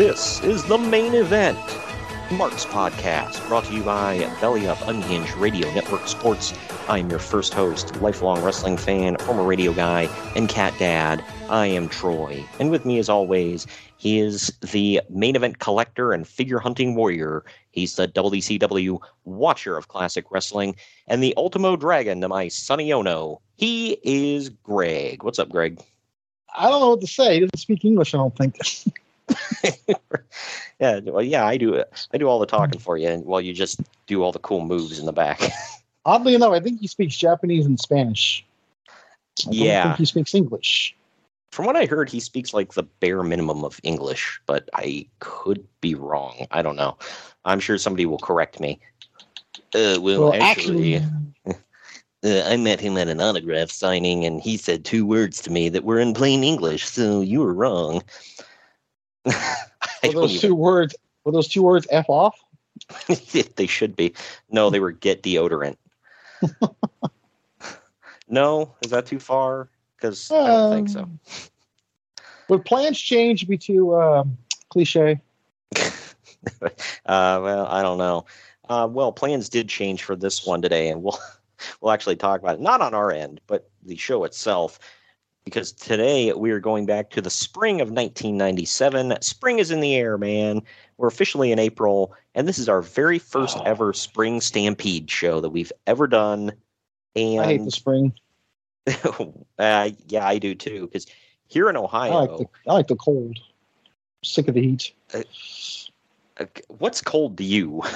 This is the main event. Mark's podcast, brought to you by Belly Up Unhinged Radio Network Sports. I'm your first host, lifelong wrestling fan, former radio guy, and cat dad. I am Troy. And with me, as always, he is the main event collector and figure hunting warrior. He's the WCW watcher of classic wrestling and the Ultimo Dragon to my Sonny Ono. He is Greg. What's up, Greg? I don't know what to say. He doesn't speak English, I don't think. yeah, well, yeah, I do. I do all the talking for you, and while you just do all the cool moves in the back. Oddly enough, I think he speaks Japanese and Spanish. I Yeah. think he speaks English. From what I heard, he speaks like the bare minimum of English, but I could be wrong. I don't know. I'm sure somebody will correct me. Uh, well, Well, actually, actually, uh, I met him at an autograph signing, and he said two words to me that were in plain English. So you were wrong. Were those even- two words were those two words F off? they should be. No, they were get deodorant. no, is that too far? Because I don't think so. Um, Would plans change be too um, cliche? uh, well, I don't know. Uh, well, plans did change for this one today, and we'll we'll actually talk about it. Not on our end, but the show itself, because today we are going back to the spring of 1997. Spring is in the air, man. We're officially in April, and this is our very first ever spring stampede show that we've ever done. And I hate the spring. uh, yeah, I do too. Because here in I Ohio, like the I like the cold. sick of the heat. uh, what's cold to you?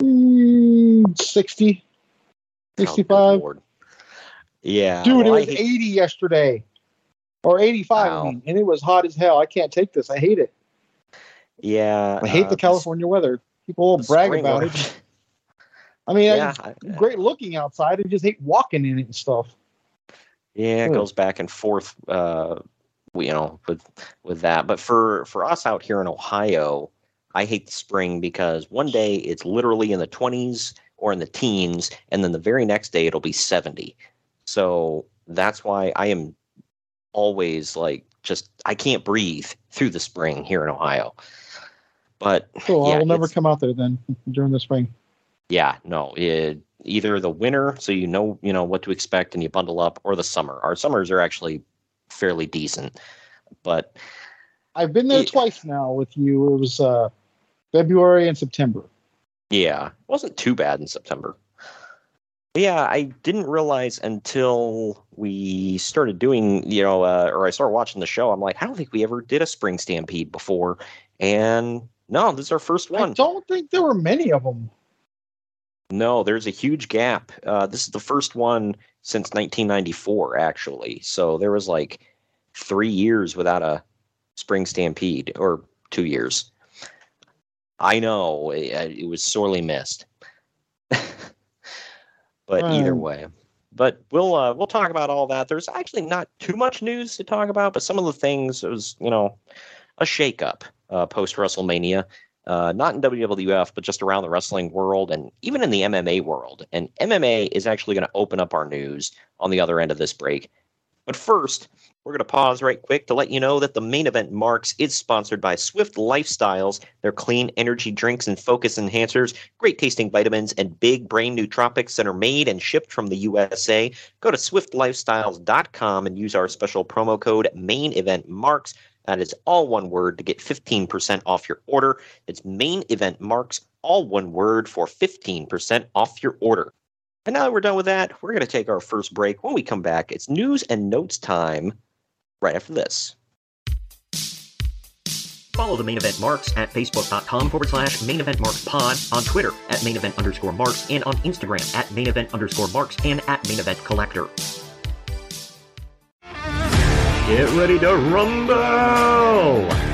Mm, 60, Oh, 65. Lord. Yeah, Dude, well, it was hate- 80 yesterday. Or 85, Wow. I mean, and it was hot as hell. I can't take this. I hate it. Yeah, I hate uh, the California weather. People will brag about weather- it. I mean, yeah, I- great looking outside. I just hate walking in it and stuff. yeah, it goes back and forth. Uh, you know, with with that. But for for us out here in Ohio, I hate the spring because one day it's literally in the twenties or in the teens, and then the very next day it'll be seventy. So that's why I am always like just I can't breathe through the spring here in Ohio. But So Yeah, I will never come out there then during the spring. yeah no it, either the winter so you know you know what to expect and you bundle up or the summer our summers are actually fairly decent but I've been there Yeah. twice now with you. It was uh, February and September. yeah it wasn't too bad in september yeah i didn't realize until we started doing you know uh, or i started watching the show i'm like i don't think we ever did a spring stampede before and no this is our first one. I don't think there were many of them. No, there's a huge gap. Uh, this is the first one since 1994, actually. So there was like three years without a spring stampede, or two years. I know it, it was sorely missed, but either Um, way. But we'll uh, we'll talk about all that. There's actually not too much news to talk about, but some of the things it was you know a shakeup uh, post WrestleMania uh, not in WWF, but just around the wrestling world and even in the MMA world. And MMA is actually going to open up our news on the other end of this break. But first, we're going to pause right quick to let you know that the main event marks is sponsored by Swift Lifestyles. Their clean energy drinks and focus enhancers, great tasting vitamins, and big brain nootropics that are made and shipped from the USA. Go to swiftlifestyles.com and use our special promo code main event marks. That is all one word to get 15% off your order. It's main event marks, all one word for 15% off your order. And now that we're done with that, we're going to take our first break. When we come back, it's news and notes time right after this. Follow the main event marks at facebook.com forward slash main event marks pod, on Twitter at main event underscore marks, and on Instagram at main event underscore marks and at main event collector. Get ready to rumble!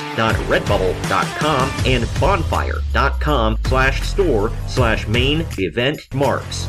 maineventmarks.redbubble.com and bonfire.com slash store slash main event marks.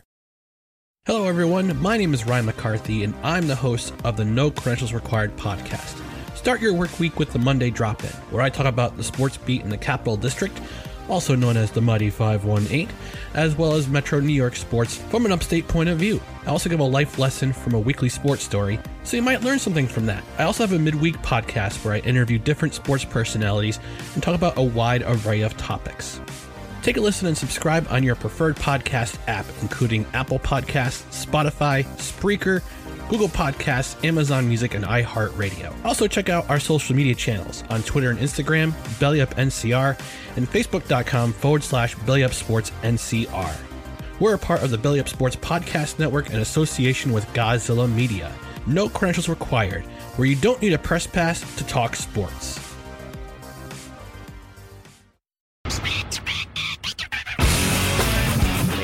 Hello, everyone. My name is Ryan McCarthy, and I'm the host of the No Credentials Required podcast. Start your work week with the Monday Drop In, where I talk about the sports beat in the Capital District, also known as the Muddy 518, as well as Metro New York sports from an upstate point of view. I also give a life lesson from a weekly sports story, so you might learn something from that. I also have a midweek podcast where I interview different sports personalities and talk about a wide array of topics. Take a listen and subscribe on your preferred podcast app, including Apple Podcasts, Spotify, Spreaker, Google Podcasts, Amazon Music, and iHeartRadio. Also, check out our social media channels on Twitter and Instagram, BellyUpNCR, and Facebook.com forward slash BellyUpSportsNCR. We're a part of the Belly Up Sports Podcast Network in association with Godzilla Media. No credentials required, where you don't need a press pass to talk sports.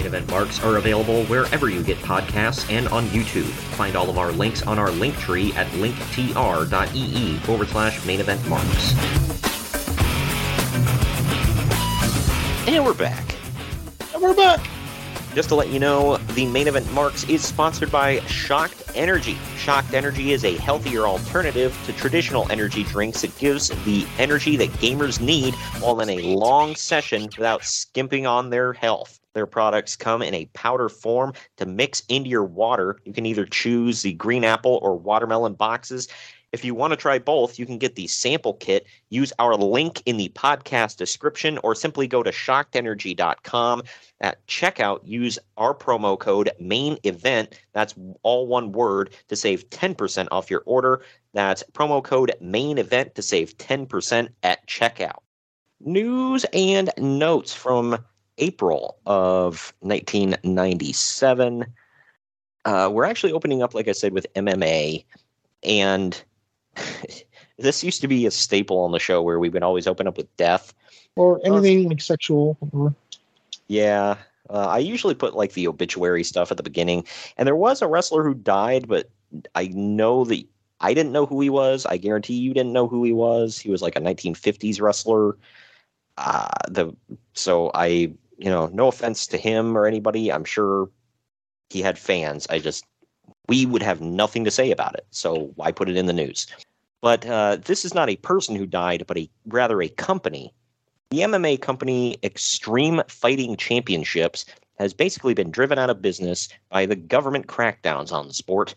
Event marks are available wherever you get podcasts and on YouTube. Find all of our links on our link tree at linktr.ee forward slash main event marks. And we're back. And we're back. Just to let you know, the main event marks is sponsored by Shocked Energy. Shocked Energy is a healthier alternative to traditional energy drinks. It gives the energy that gamers need while in a long session without skimping on their health. Their products come in a powder form to mix into your water. You can either choose the green apple or watermelon boxes. If you want to try both, you can get the sample kit. Use our link in the podcast description or simply go to shockedenergy.com. At checkout, use our promo code main event. That's all one word to save 10% off your order. That's promo code main event to save 10% at checkout. News and notes from April of 1997. Uh, we're actually opening up, like I said, with MMA. And this used to be a staple on the show where we would always open up with death. Or anything like sexual. Or, Yeah. Uh, I usually put like the obituary stuff at the beginning. And there was a wrestler who died, but I know that I didn't know who he was. I guarantee you didn't know who he was. He was like a 1950s wrestler. Uh, the so I, you know, no offense to him or anybody. I'm sure he had fans. I just we would have nothing to say about it. So why put it in the news? But uh, this is not a person who died, but a rather a company. The MMA company Extreme Fighting Championships has basically been driven out of business by the government crackdowns on the sport.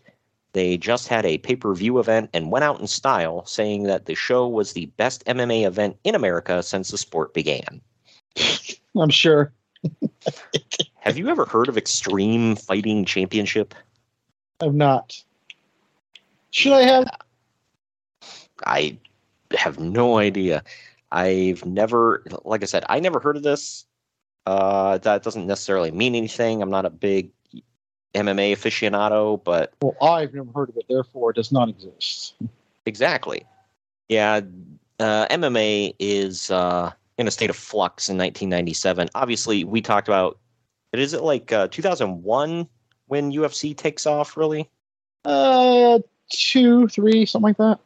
They just had a pay per view event and went out in style, saying that the show was the best MMA event in America since the sport began. I'm sure. Have you ever heard of Extreme Fighting Championship? I've not. Should I have? I have no idea. I've never, like I said, I never heard of this. Uh, that doesn't necessarily mean anything. I'm not a big MMA aficionado, but Well, I've never heard of it. Therefore, it does not exist. exactly. Yeah, uh, MMA is uh, in a state of flux in 1997. Obviously, we talked about. Is it like uh, 2001 when UFC takes off? Really? Uh, two, three, something like that.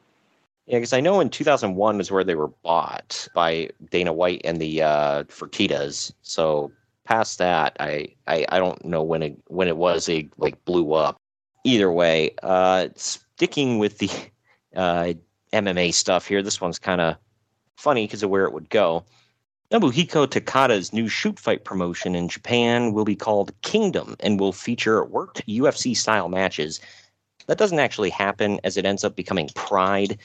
Yeah, because I know in 2001 is where they were bought by Dana White and the uh, Fertitas. So past that, I, I I don't know when it when it was they like blew up. Either way, uh, sticking with the uh, MMA stuff here, this one's kind of funny because of where it would go. Nobuhiko Takada's new shoot fight promotion in Japan will be called Kingdom and will feature worked UFC style matches. That doesn't actually happen as it ends up becoming Pride.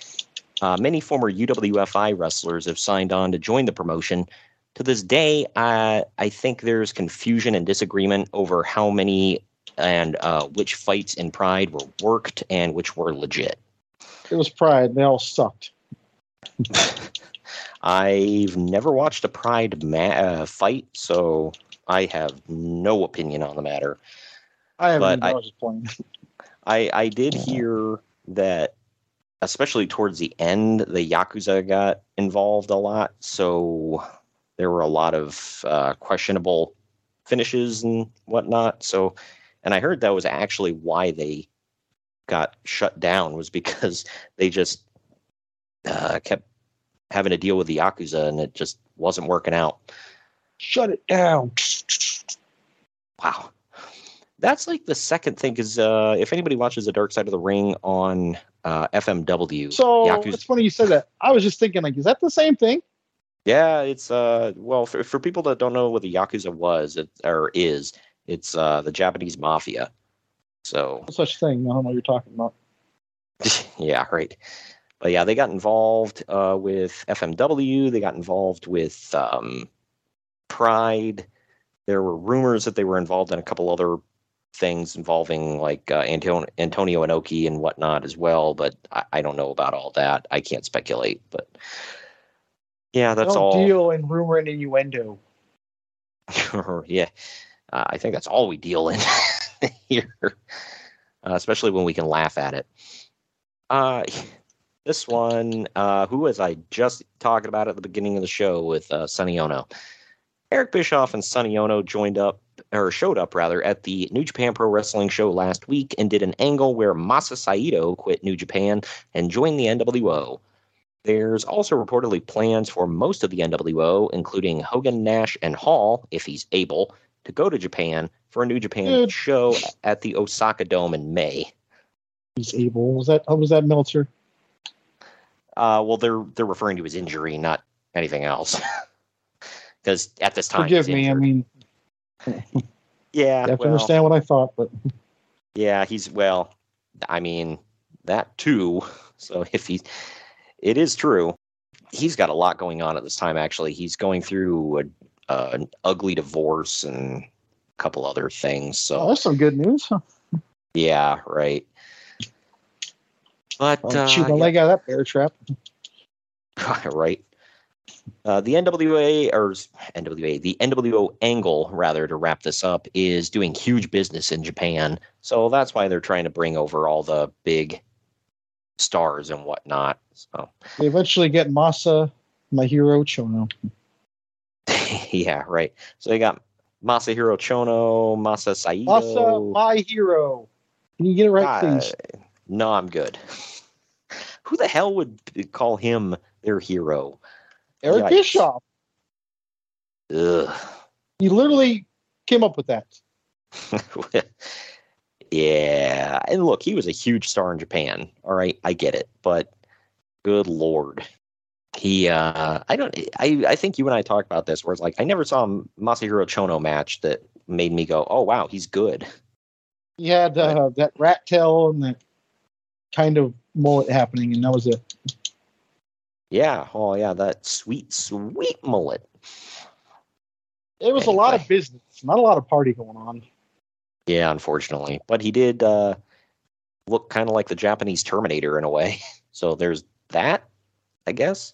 Uh, many former UWFI wrestlers have signed on to join the promotion. To this day, I think there's confusion and disagreement over how many and uh, which fights in Pride were worked and which were legit. It was Pride. They all sucked. I've never watched a Pride ma- uh, fight, so I have no opinion on the matter. I haven't. But I, I- playing. I I did hear that, especially towards the end, the yakuza got involved a lot, so there were a lot of uh, questionable finishes and whatnot. So, and I heard that was actually why they got shut down was because they just uh, kept having to deal with the yakuza, and it just wasn't working out. Shut it down. Wow. That's like the second thing is uh, if anybody watches the Dark Side of the Ring on uh, FMW, So Yakuza- it's funny you said that. I was just thinking, like, is that the same thing? yeah, it's uh, well for, for people that don't know what the Yakuza was it, or is, it's uh, the Japanese mafia. So No such thing. I don't know what you're talking about. yeah, right. But yeah, they got involved uh, with FMW. They got involved with um, Pride. There were rumors that they were involved in a couple other things involving like uh, Antonio, Antonio Inoki and whatnot as well. But I, I don't know about all that. I can't speculate. But yeah, that's don't all. deal in rumor and innuendo. yeah, uh, I think that's all we deal in here, uh, especially when we can laugh at it. Uh, this one, uh, who was I just talking about at the beginning of the show with uh, Sonny Ono? Eric Bischoff and Sonny Ono joined up, or showed up rather, at the New Japan Pro Wrestling show last week and did an angle where Masa Saito quit New Japan and joined the NWO. There's also reportedly plans for most of the NWO, including Hogan, Nash, and Hall, if he's able, to go to Japan for a New Japan Good. show at the Osaka Dome in May. He's able. Was that? Was that Meltzer? Uh, well, they're they're referring to his injury, not anything else. Because at this time, Forgive me. I mean, yeah, have to well, understand what I thought, but yeah, he's well. I mean, that too. So if he, it is true. He's got a lot going on at this time. Actually, he's going through a, uh, an ugly divorce and a couple other things. So oh, that's some good news. Huh? Yeah, right. But I'll uh, shoot my leg out of that bear trap. yeah, right. Uh, the NWA or NWA, the NWO angle, rather, to wrap this up, is doing huge business in Japan. So that's why they're trying to bring over all the big stars and whatnot. So They eventually get Masa, my hero Chono. yeah, right. So they got Masahiro Chono, Masa Saito. Masa, my hero. Can you get it right, Uh, please? No, I'm good. Who the hell would call him their hero? Eric yikes. Bischoff. Ugh. He literally came up with that. yeah, and look, he was a huge star in Japan. All right, I get it, but good lord, he. uh I don't. I I think you and I talked about this, where it's like I never saw a Masahiro Chono match that made me go, "Oh wow, he's good." He had uh, that rat tail and that kind of mullet happening, and that was it. Yeah. Oh yeah, that sweet sweet mullet. It was a lot of business, not a lot of party going on. Yeah, unfortunately, but he did uh look kind of like the Japanese Terminator in a way. So there's that, I guess,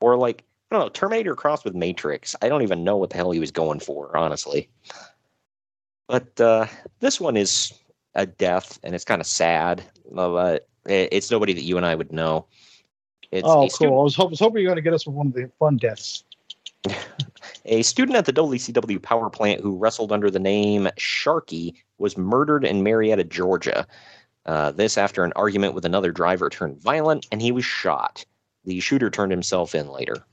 or like I don't know, Terminator crossed with Matrix. I don't even know what the hell he was going for, honestly. But uh, this one is a death, and it's kind of sad. uh, But it's nobody that you and I would know. It's oh, cool. student, I was, was hoping you were going to get us with one of the fun deaths. a student at the WCW power plant who wrestled under the name Sharky was murdered in Marietta, Georgia. Uh, this after an argument with another driver turned violent and he was shot. The shooter turned himself in later.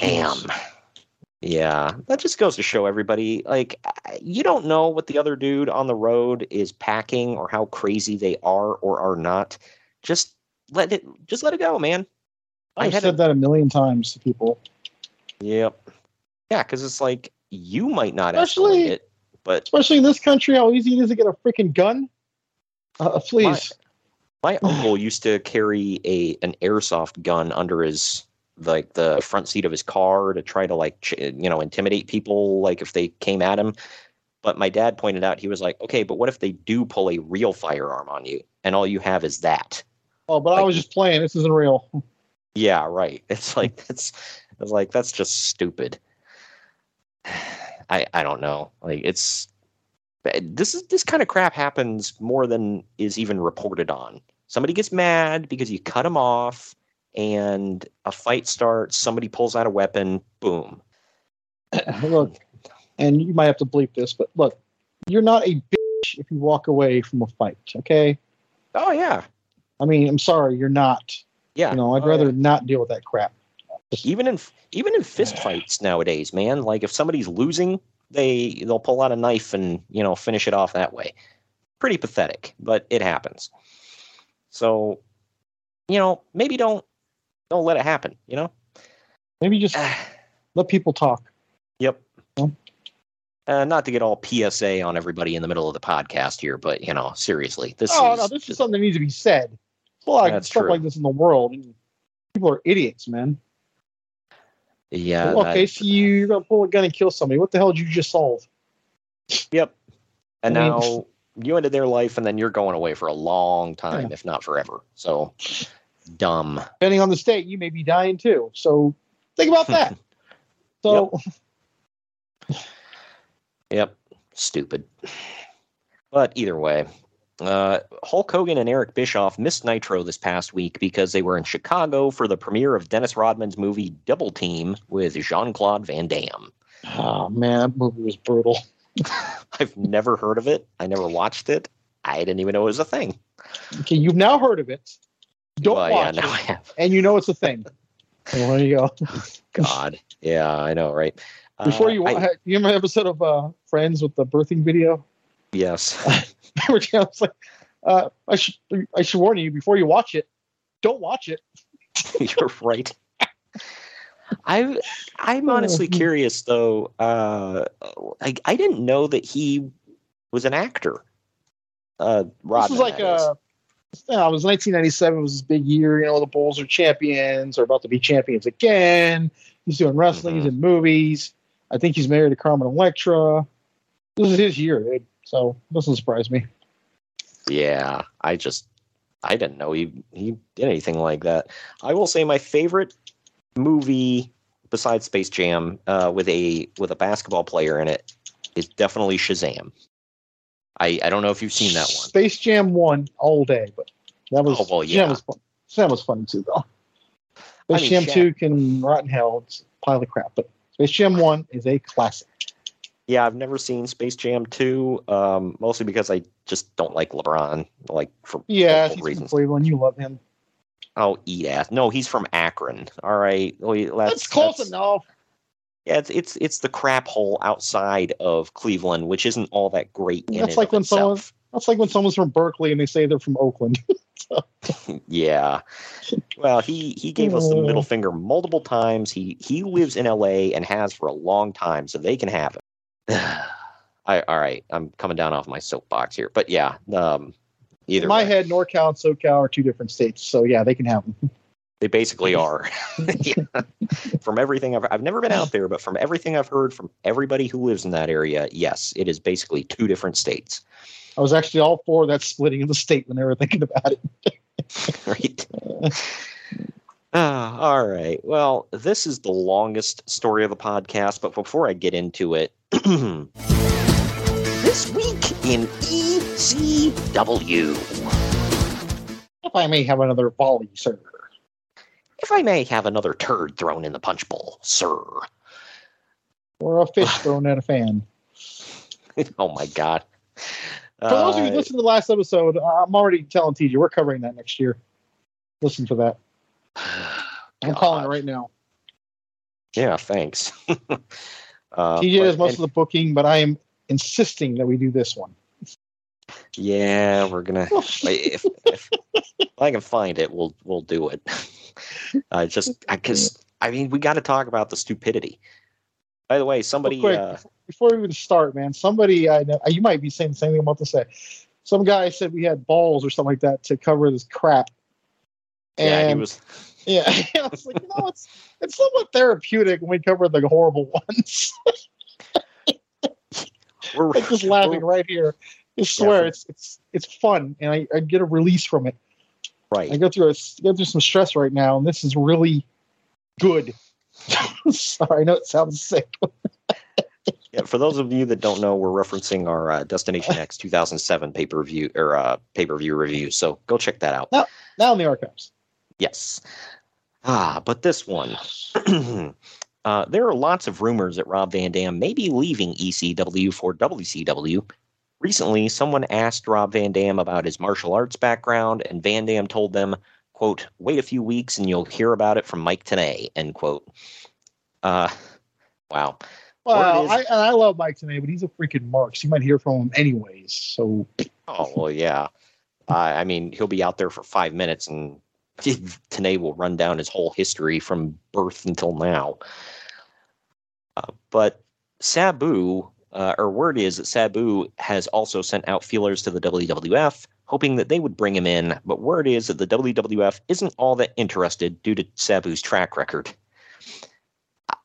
Damn. Yeah, that just goes to show everybody like you don't know what the other dude on the road is packing or how crazy they are or are not. Just let it just let it go, man. I've said a- that a million times to people. Yep. Yeah, because it's like you might not Especially- it, but Especially in this country, how easy it is to get a freaking gun. Uh, please. my uncle used to carry a an airsoft gun under his like the front seat of his car to try to like ch- you know intimidate people like if they came at him. But my dad pointed out he was like, okay, but what if they do pull a real firearm on you and all you have is that? oh, but I was just playing. This isn't real. Yeah, right. It's like that's it's like that's just stupid. I I don't know. Like it's eh, this is this kind of crap happens more than is even reported on. Somebody gets mad because you cut them off and a fight starts, somebody pulls out a weapon, boom. look, and you might have to bleep this, but look, you're not a bitch if you walk away from a fight. Okay. Oh yeah. I mean, I'm sorry, you're not. Yeah. You know, I'd Oh, rather yeah. not deal with that crap. even in even in fist fights nowadays, man. Like if somebody's losing, they they'll pull out a knife and you know finish it off that way. Pretty pathetic, but it happens. So, you know, maybe don't don't let it happen. You know. Maybe just let people talk. yep. Uh, not to get all PSA on everybody in the middle of the podcast here, but you know, seriously, this oh is no, this is something that needs to be said. There's a lot of stuff true. like this in the world. People are idiots, man. yeah. okay, that- so you, you're gonna pull a gun and kill somebody. What the hell did you just solve? Yep. And I mean- now you ended their life, and then you're going away for a long time, Yeah. if not forever. So dumb. Depending on the state, you may be dying too. So think about that. So Yep. Stupid. But either way, uh, Hulk Hogan and Eric Bischoff missed Nitro this past week because they were in Chicago for the premiere of Dennis Rodman's movie Double Team with Jean Claude Van Damme. Oh man, that movie was brutal. I've never heard of it. I never watched it. I didn't even know it was a thing. Okay, you've now heard of it. Don't Well, watch yeah, now I have. and you know it's a thing. Well, there you go. God. Yeah, I know, right? Before Uh, you, wa- I- you remember the episode of uh, Friends with the birthing video? yes. I was like, uh, I should, I should warn you before you watch it. Don't watch it. You're right. I I'm honestly curious though. Uh, I I didn't know that he was an actor. Uh, Rodman, this was like that uh yeah, it was 1997. It was his big year. You know, the Bulls are champions, are about to be champions again. He's doing wrestling. He's in movies. I think he's married to Carmen Electra. This is his year, dude. So it doesn't surprise me. yeah. I just I didn't know he he did anything like that. I will say my favorite movie besides Space Jam uh, with a with a basketball player in it is definitely Shazam. I I don't know if you've seen that one. Space Jam one all day, but that was Oh, well, Jam was fun. Jam was funny too, though. I Space mean, Jam Shaq- two can rot in hell. It's a pile of crap, but Space Jam one is a classic. Yeah, I've never seen Space Jam 2, um, mostly because I just don't like LeBron, like for Yeah, he's from reasons. Cleveland. You love him. I'll eat ass. No, he's from Akron. All right, Well, that's, That's, close that's- enough. Yeah, it's, it's it's the crap hole outside of Cleveland, which isn't all that great. In That's like when someone- That's like when someone's from Berkeley and they say they're from Oakland. Yeah. Well, he he gave us the Uh. middle finger multiple times. He he lives in L.A. and has for a long time, so they can have it. I, all right, I'm coming down off my soapbox here, but yeah, um, either In my way. head, NorCal and SoCal are two different states, so yeah, they can have them. They basically are. Yeah. From everything I've I've never been out there, but from everything I've heard from everybody who lives in that area, yes, it is basically two different states. I was actually all for that splitting of the state when they were thinking about it. Right. Ah, all right. Well, this is the longest story of the podcast, but before I get into it, this week in ECW, If I may have another volley, sir. If I may have another turd thrown in the punch bowl, sir. Or a fish thrown at a fan. oh my god. For those of you Uh, who listened to the last episode, I'm already telling TJ we're covering that next year. Listen for that. I'm calling it right now. Yeah, thanks. uh, TJ does most and- of the booking, but I am insisting that we do this one. Yeah, we're gonna. if, if I can find it, we'll we'll do it. Uh, just because I mean, we got to talk about the stupidity. By the way, somebody. quick. Uh, Before we even start, man, somebody I know you might be saying the same thing I'm about to say. Some guy said we had balls or something like that to cover this crap. yeah, he And was. yeah, I was like, you know, it's it's somewhat therapeutic when we cover the horrible ones. We're I'm just laughing we're- right here. I swear for- it's it's it's fun and I, I get a release from it. Right. I go through a, go through some stress right now, and this is really good. Sorry, I know it sounds sick. Yeah, for those of you that don't know, we're referencing our uh, Destination X 2007 pay per view or uh, pay per view review. So go check that out. Now now in the archives. Yes. Ah, but this one. uh, there are lots of rumors that Rob Van Dam may be leaving ECW for WCW. Recently, someone asked Rob Van Dam about his martial arts background, and Van Dam told them, quote, wait a few weeks and you'll hear about it from Mike Tenay, end quote. Uh, wow. Well, is- I, and I love Mike Tenay, but he's a freaking mark. So you might hear from him anyways. So Oh, well, yeah. Uh, I mean, he'll be out there for five minutes and Tenay will run down his whole history from birth until now. Uh, but Sabu, uh, or word is that Sabu has also sent out feelers to the WWF, hoping that they would bring him in. But word is that the WWF isn't all that interested due to Sabu's track record.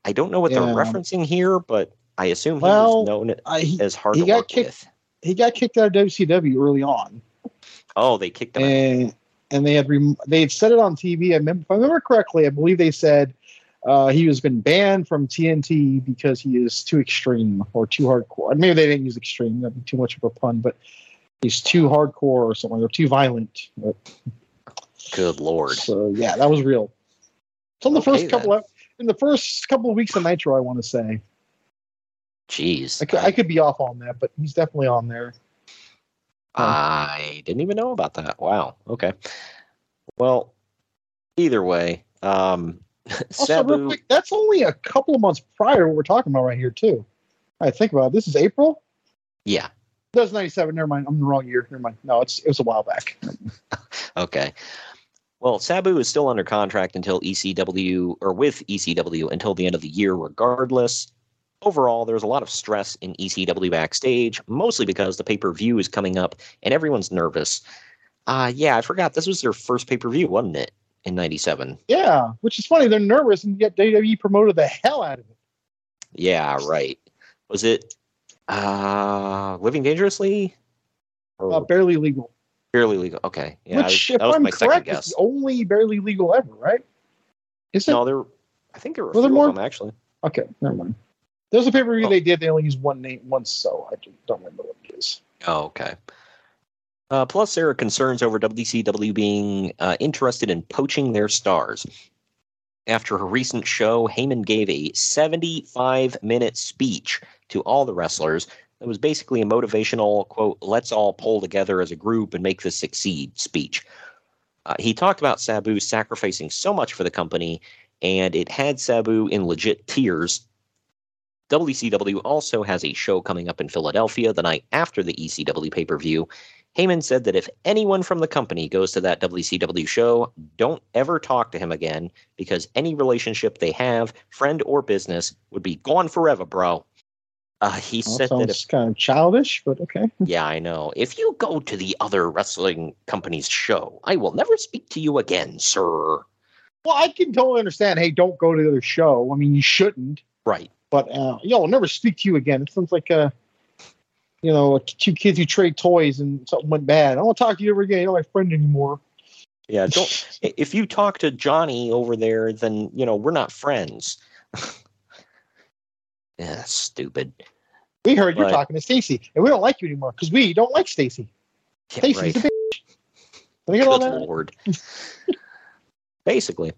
I- don't know what Yeah. they're referencing here, but I assume he Well, was known I, he, as hard he got kicked- with. he got kicked out of WCW early on, Oh, they kicked him out. and and they had rem- they had said it on TV. I remember, if I remember correctly, I believe they said uh, he has been banned from TNT because he is too extreme or too hardcore. Maybe they didn't use extreme; that'd be too much of a pun, but he's too hardcore or something, or too violent. But, Good lord. so yeah, that was real. So in the Okay, first couple of in the first couple of weeks of Nitro, I want to say Jeez. I could, I could be off on that, but he's definitely on there. I didn't even know about that. Wow. Okay. Well, either way, um, Also, real quick, that's only a couple of months prior what we're talking about right here, too. I think about it. This is April. Yeah. That's ninety seven. Never mind. I'm in the wrong year. Never mind. No, it's it was a while back. Okay. Well, Sabu is still under contract until ECW or with ECW until the end of the year, regardless. Overall, there's a lot of stress in ECW backstage, mostly because the pay per view is coming up and everyone's nervous. Uh, yeah, I forgot this was their first pay per view, wasn't it? In '97. Yeah, which is funny. They're nervous, and yet WWE promoted the hell out of it. Yeah, right. Was it uh Living Dangerously? Or Uh, barely legal. barely legal. Okay. Yeah, which, was- if I'm correct, is the only barely legal ever, right? Is it? No, there I think there were, Were there more? of them actually. Okay, never mind. There's a pay per view Oh. they did. They only used one name once, so I just don't remember what it is. Oh, okay. Uh, plus, there are concerns over WCW being uh, interested in poaching their stars. After a recent show, Heyman gave a 75 minute speech to all the wrestlers that was basically a motivational, quote, let's all pull together as a group and make this succeed speech. Uh, he talked about Sabu sacrificing so much for the company, and it had Sabu in legit tears. WCW also has a show coming up in Philadelphia the night after the ECW pay per view. Heyman said that if anyone from the company goes to that WCW show, don't ever talk to him again because any relationship they have, friend or business, would be gone forever, bro. Uh, he Well, said that sounds kind of childish, but okay. yeah, I know. If you go to the other wrestling company's show, I will never speak to you again, sir. Well, I can totally understand. Hey, don't go to the other show. I mean, you shouldn't. Right. But uh, yo, I'll never speak to you again. It sounds like uh, you know, two kids who trade toys and something went bad. I don't talk to you ever again. You're not my friend anymore. Yeah, don't. if you talk to Johnny over there, then you know we're not friends. yeah, stupid. We heard you're talking to Stacy, and we don't like you anymore because we don't like Stacy. Yeah, Stacy's right. a bitch. Did I get all Good that? lord. Basically.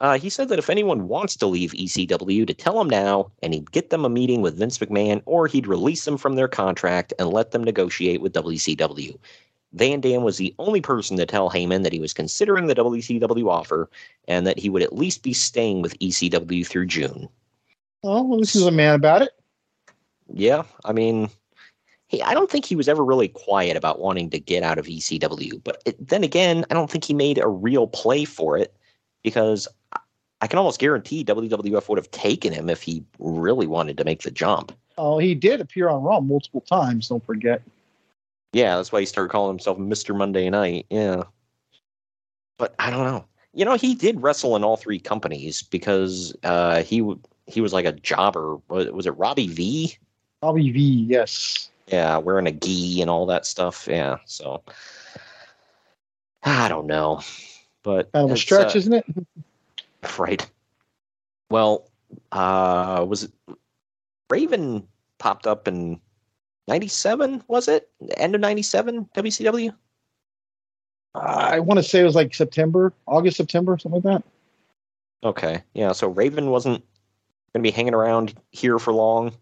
Uh, he said that if anyone wants to leave ECW, to tell him now, and he'd get them a meeting with Vince McMahon, or he'd release them from their contract and let them negotiate with WCW. Van Dam was the only person to tell Heyman that he was considering the WCW offer and that he would at least be staying with ECW through June. Oh, well, this is a man about it. Yeah, I mean, he, I don't think he was ever really quiet about wanting to get out of ECW. But it, then again, I don't think he made a real play for it because I can almost guarantee WWF would have taken him if he really wanted to make the jump. Oh, he did appear on Raw multiple times. Don't forget. Yeah, that's why he started calling himself Mr. Monday Night. Yeah. But I don't know. You know, he did wrestle in all three companies because uh, he w- he was like a jobber. Was, was it Robbie V? Robbie V. Yes. Yeah, wearing a gi and all that stuff. Yeah. So I don't know, but Kind of a stretch, uh, isn't it? Right. Well, uh, was it Raven popped up in '97? Was it end of '97? WCW? I want to say it was like September, August, September, something like that. Okay, yeah. So Raven wasn't going to be hanging around here for long.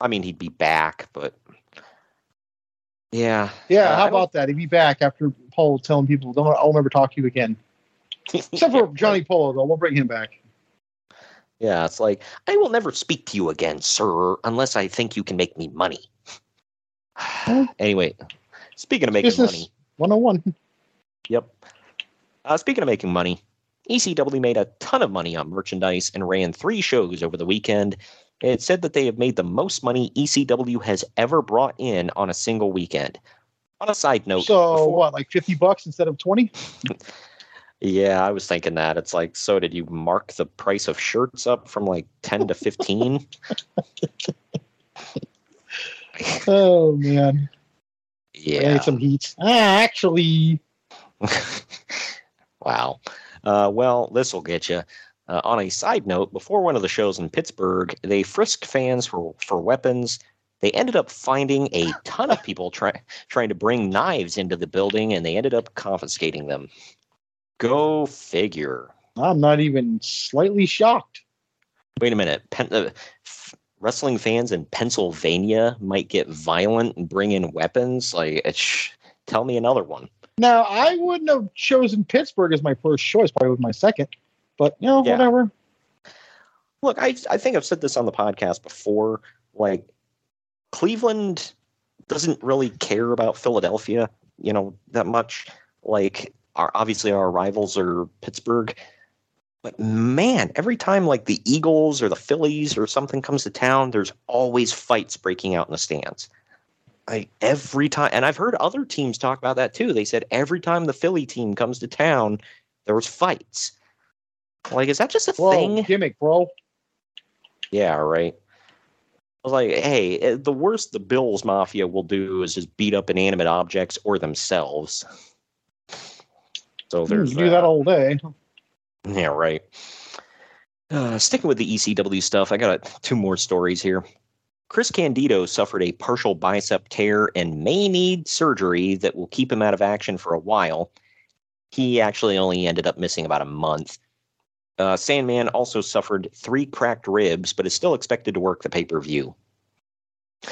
I mean, he'd be back, but yeah. Yeah, Uh, how about that? He'd be back after Paul telling people, "Don't, I'll never talk to you again." Except for Johnny Polo, though, we'll bring him back. Yeah, it's like I will never speak to you again, sir, unless I think you can make me money. anyway, speaking of making Business money, 101. Yep. Uh, speaking of making money, ECW made a ton of money on merchandise and ran three shows over the weekend. It said that they have made the most money ECW has ever brought in on a single weekend. On a side note, So before- what, like 50 bucks instead of 20? yeah, I was thinking that. It's like, so did you mark the price of shirts up from like 10 to 15? Oh man, I yeah. need some heat. Ah, actually, wow. Uh, well, this will get you. Uh, on a side note, before one of the shows in Pittsburgh, they frisked fans for, for weapons. They ended up finding a ton of people try, trying to bring knives into the building, and they ended up confiscating them. Go figure. I'm not even slightly shocked. Wait a minute. Pen, uh, f- wrestling fans in Pennsylvania might get violent and bring in weapons. Like, it's, tell me another one. Now, I wouldn't have chosen Pittsburgh as my first choice. Probably was my second, but you know, Yeah. whatever. Look, I I think I've said this on the podcast before. Like Cleveland doesn't really care about Philadelphia, you know, that much. Like our obviously our rivals are Pittsburgh. But man, every time like the Eagles or the Phillies or something comes to town, there's always fights breaking out in the stands. Like every time and I've heard other teams talk about that too. They said every time the Philly team comes to town, there was fights. Like, is that just a Whoa, thing? gimmick, bro. Yeah, right. I was like, hey, eh, the worst the Bills Mafia will do is just beat up inanimate objects or themselves. So Hmm, there's you do that all day. Yeah, right. Uh, sticking with the ECW stuff, I got two more stories here. Chris Candido suffered a partial bicep tear and may need surgery that will keep him out of action for a while. He actually only ended up missing about a month. Uh, Sandman also suffered three cracked ribs, but is still expected to work the pay per view.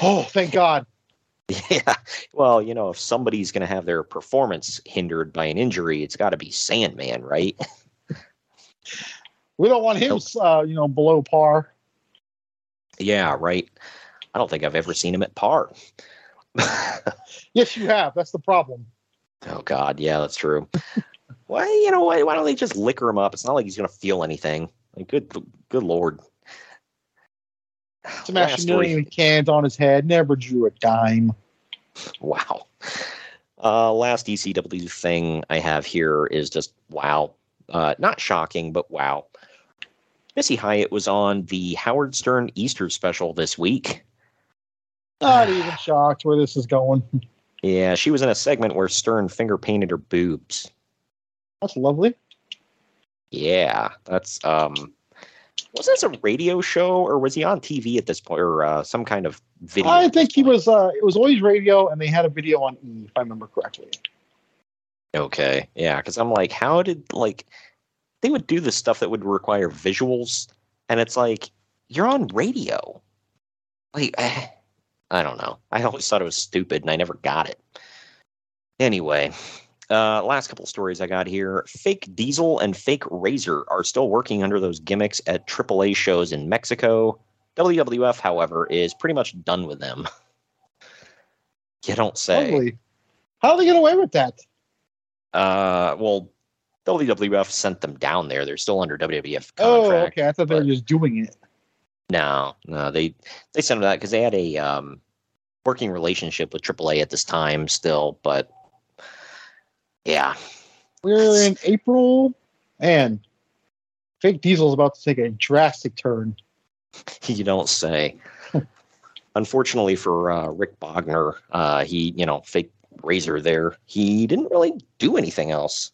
Oh, thank God. Yeah. Well, you know, if somebody's going to have their performance hindered by an injury, it's got to be Sandman, right? We don't want him, uh, you know, below par. yeah, right. I don't think I've ever seen him at par. Yes, you have. That's the problem. Oh God, yeah, that's true. Why, you know, why, why don't they just liquor him up? It's not like he's gonna feel anything. Like, good, good lord. Smashed a million cans on his head. Never drew a dime. Wow. Uh, last ECW thing I have here is just wow. Uh, not shocking, but wow. Missy Hyatt was on the Howard Stern Easter special this week. Not even shocked where this is going. Yeah, she was in a segment where Stern finger painted her boobs. That's lovely. Yeah, that's um was this a radio show or was he on TV at this point or uh, some kind of video? I think he was. Uh, it was always radio, and they had a video on E, if I remember correctly. Okay, yeah, because I'm like, how did like they would do this stuff that would require visuals, and it's like you're on radio. Like eh, I don't know. I always thought it was stupid, and I never got it. Anyway, uh, last couple stories I got here. Fake Diesel and Fake Razor are still working under those gimmicks at AAA shows in Mexico. WWF, however, is pretty much done with them. you don't say. Totally. How do they get away with that? Uh, well, WWF sent them down there. They're still under WWF contract. Oh, contract. okay. I thought they were just doing it. No, no, they they sent them that because they had a um, working relationship with AAA at this time still, but yeah, We're in April, and Fake Diesel is about to take a drastic turn. you don't say. Unfortunately for uh, Rick Bognar, uh, he you know fake razor there. He didn't really do anything else.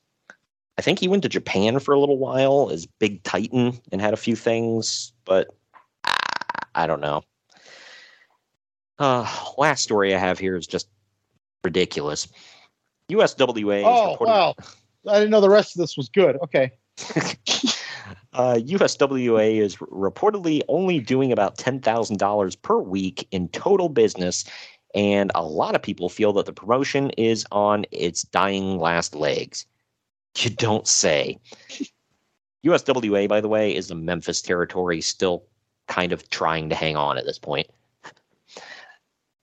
I think he went to Japan for a little while as Big Titan and had a few things, but I don't know. Uh, last story I have here is just ridiculous. USWA. is Oh, wow. I didn't know the rest of this was good. Okay. uh, USWA is reportedly only doing about $10,000 per week in total business, and a lot of people feel that the promotion is on its dying last legs. You don't say. USWA, by the way, is the Memphis territory, still kind of trying to hang on at this point.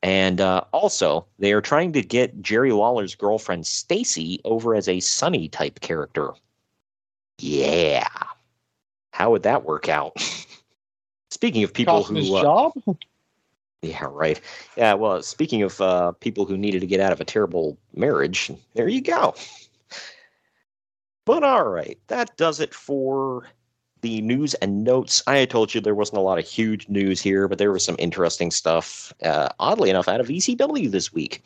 And uh, also, they are trying to get Jerry Lawler's girlfriend Stacy over as a Sunny type character. Yeah. How would that work out? Speaking of people his who. Uh, job? yeah, right. Yeah, well, speaking of uh, people who needed to get out of a terrible marriage, there you go. But all right, that does it for the news and notes. I told you there wasn't a lot of huge news here, but there was some interesting stuff, uh, oddly enough, out of ECW this week.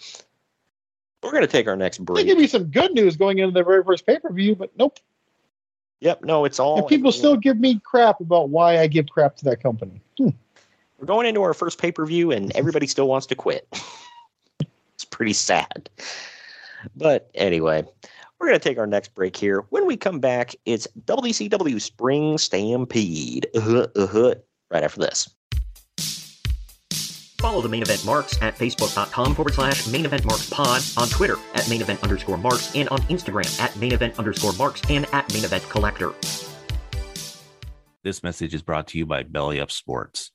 We're going to take our next They break. give me some good news going into the very first pay per view, but nope. Yep, no, it's all. And people still give me crap about why I give crap to that company. Hmm. We're going into our first pay per view, and everybody still wants to quit. it's pretty sad. But anyway, we're going to take our next break here. When we come back, it's WCW Spring Stampede. Uh-huh, uh-huh, right after this. Follow the main event marks at facebook.com forward slash main event marks pod, on Twitter at main event underscore marks, and on Instagram at main event underscore marks and at main event collector. This message is brought to you by Belly Up Sports.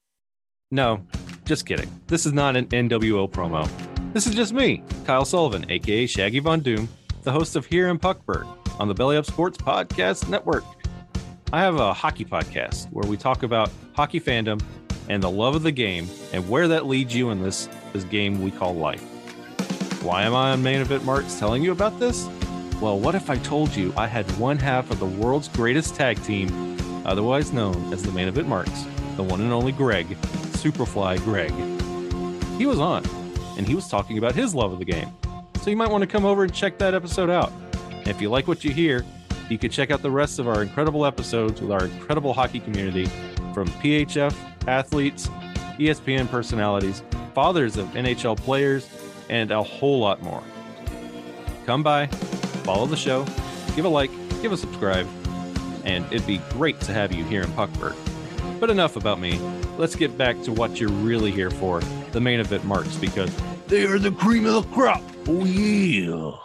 No, just kidding. This is not an NWO promo. This is just me, Kyle Sullivan, aka Shaggy Von Doom, the host of Here in Puckburg on the Belly Up Sports Podcast Network. I have a hockey podcast where we talk about hockey fandom and the love of the game and where that leads you in this, this game we call life. Why am I on Main Event Marks telling you about this? Well, what if I told you I had one half of the world's greatest tag team otherwise known as the main event marks, the one and only Greg, Superfly Greg. He was on, and he was talking about his love of the game. So you might want to come over and check that episode out. And if you like what you hear, you can check out the rest of our incredible episodes with our incredible hockey community from PHF athletes, ESPN personalities, fathers of NHL players, and a whole lot more. Come by, follow the show, give a like, give a subscribe, and it'd be great to have you here in Puckburg. But enough about me. Let's get back to what you're really here for the main event marks because they are the cream of the crop. Oh, yeah.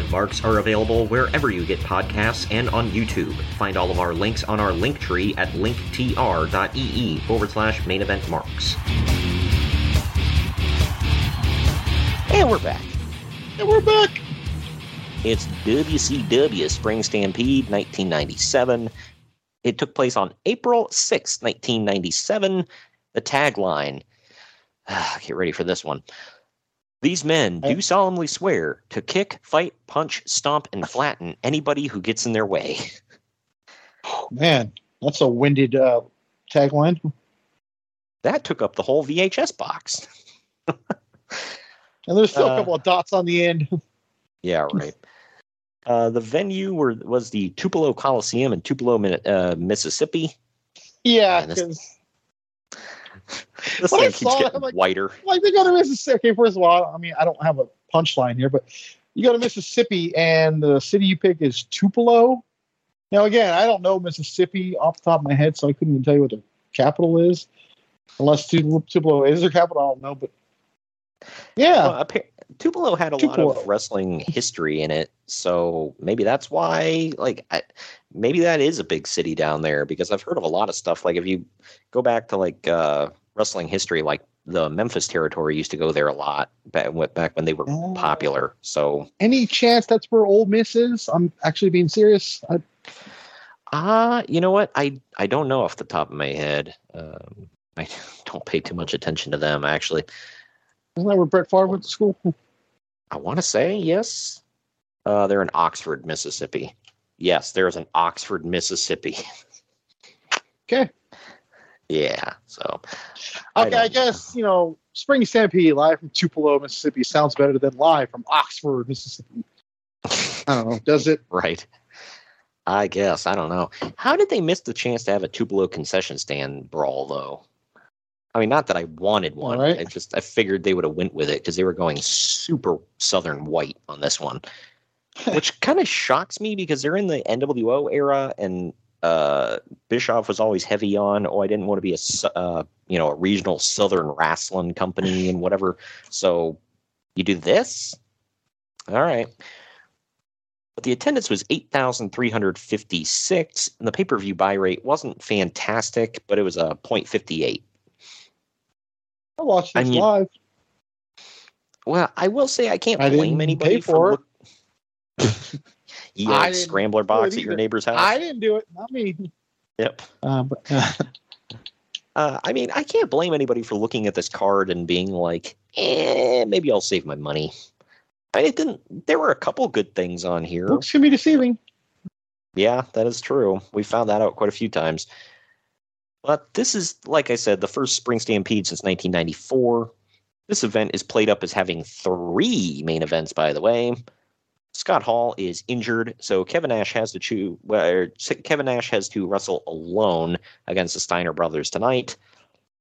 The main event marks are available wherever you get podcasts and on YouTube. Find all of our links on our link tree at linktr.ee forward slash main event marks. And we're back. And we're back. It's WCW Spring Stampede 1997. It took place on April 6, 1997. The tagline, get ready for this one These men do solemnly swear to kick, fight, punch, stomp, and flatten anybody who gets in their way. Man, that's a winded uh, tagline. That took up the whole VHS box. And there's still Uh, a couple of dots on the end. Yeah, right. Uh, the venue were, was the Tupelo Coliseum in Tupelo, uh, Mississippi. yeah, because When I saw it, getting I'm like- whiter. like they go to Mississippi. Okay, first of all, I mean, I don't have a punchline here, but you go to Mississippi and the city you pick is Tupelo. Now, again, I don't know Mississippi off the top of my head, so I couldn't even tell you what the capital is. Unless Tupelo is their capital, I don't know. But yeah, Well, Tupelo had a lot of wrestling history in it, so maybe that's why. Like, I, maybe that is a big city down there because I've heard of a lot of stuff. Like, if you go back to like uh, wrestling history, like the Memphis territory used to go there a lot back back when they were Oh. popular. So, any chance that's where Old Miss is? I'm actually being serious. I, ah, you know what? I I don't know off the top of my head. Um, I don't pay too much attention to them actually. isn't that where Brett Favre went to school? I want to say yes. Uh, they're in Oxford, Mississippi. Yes, there's an Oxford, Mississippi. Okay. Yeah. So. Okay, I, don't- guess you know Spring Stampede live from Tupelo, Mississippi sounds better than live from Oxford, Mississippi. I don't know. Does it? Right. I guess I don't know. How did they miss the chance to have a Tupelo concession stand brawl though? I mean, not that I wanted one. Right. I just I figured they would have went with it because they were going super southern white on this one, which kind of shocks me because they're in the NWO era and uh, Bischoff was always heavy on. Oh, I didn't want to be a uh, you know a regional southern wrestling company and whatever. So you do this, all right. But the attendance was 8,356, and the pay per view buy rate wasn't fantastic, but it was a .58. I watched I mean, live. Well, I will say I can't I blame anybody pay for didn't scrambler box at your neighbor's house. I didn't do it. Not me. Yep. Uh, but, uh, Uh, I mean, I can't blame anybody for looking at this card and being like, "Eh, maybe I'll save my money." I mean, it didn't. There were a couple good things on here. looks can be deceiving. Yeah, that is true. We found that out quite a few times. But this is, like I said, the first Spring Stampede since 1994. This event is played up as having three main events, by the way. Scott Hall is injured, so Kevin Nash has to choose. Well, Kevin Nash has to wrestle alone against the Steiner brothers tonight.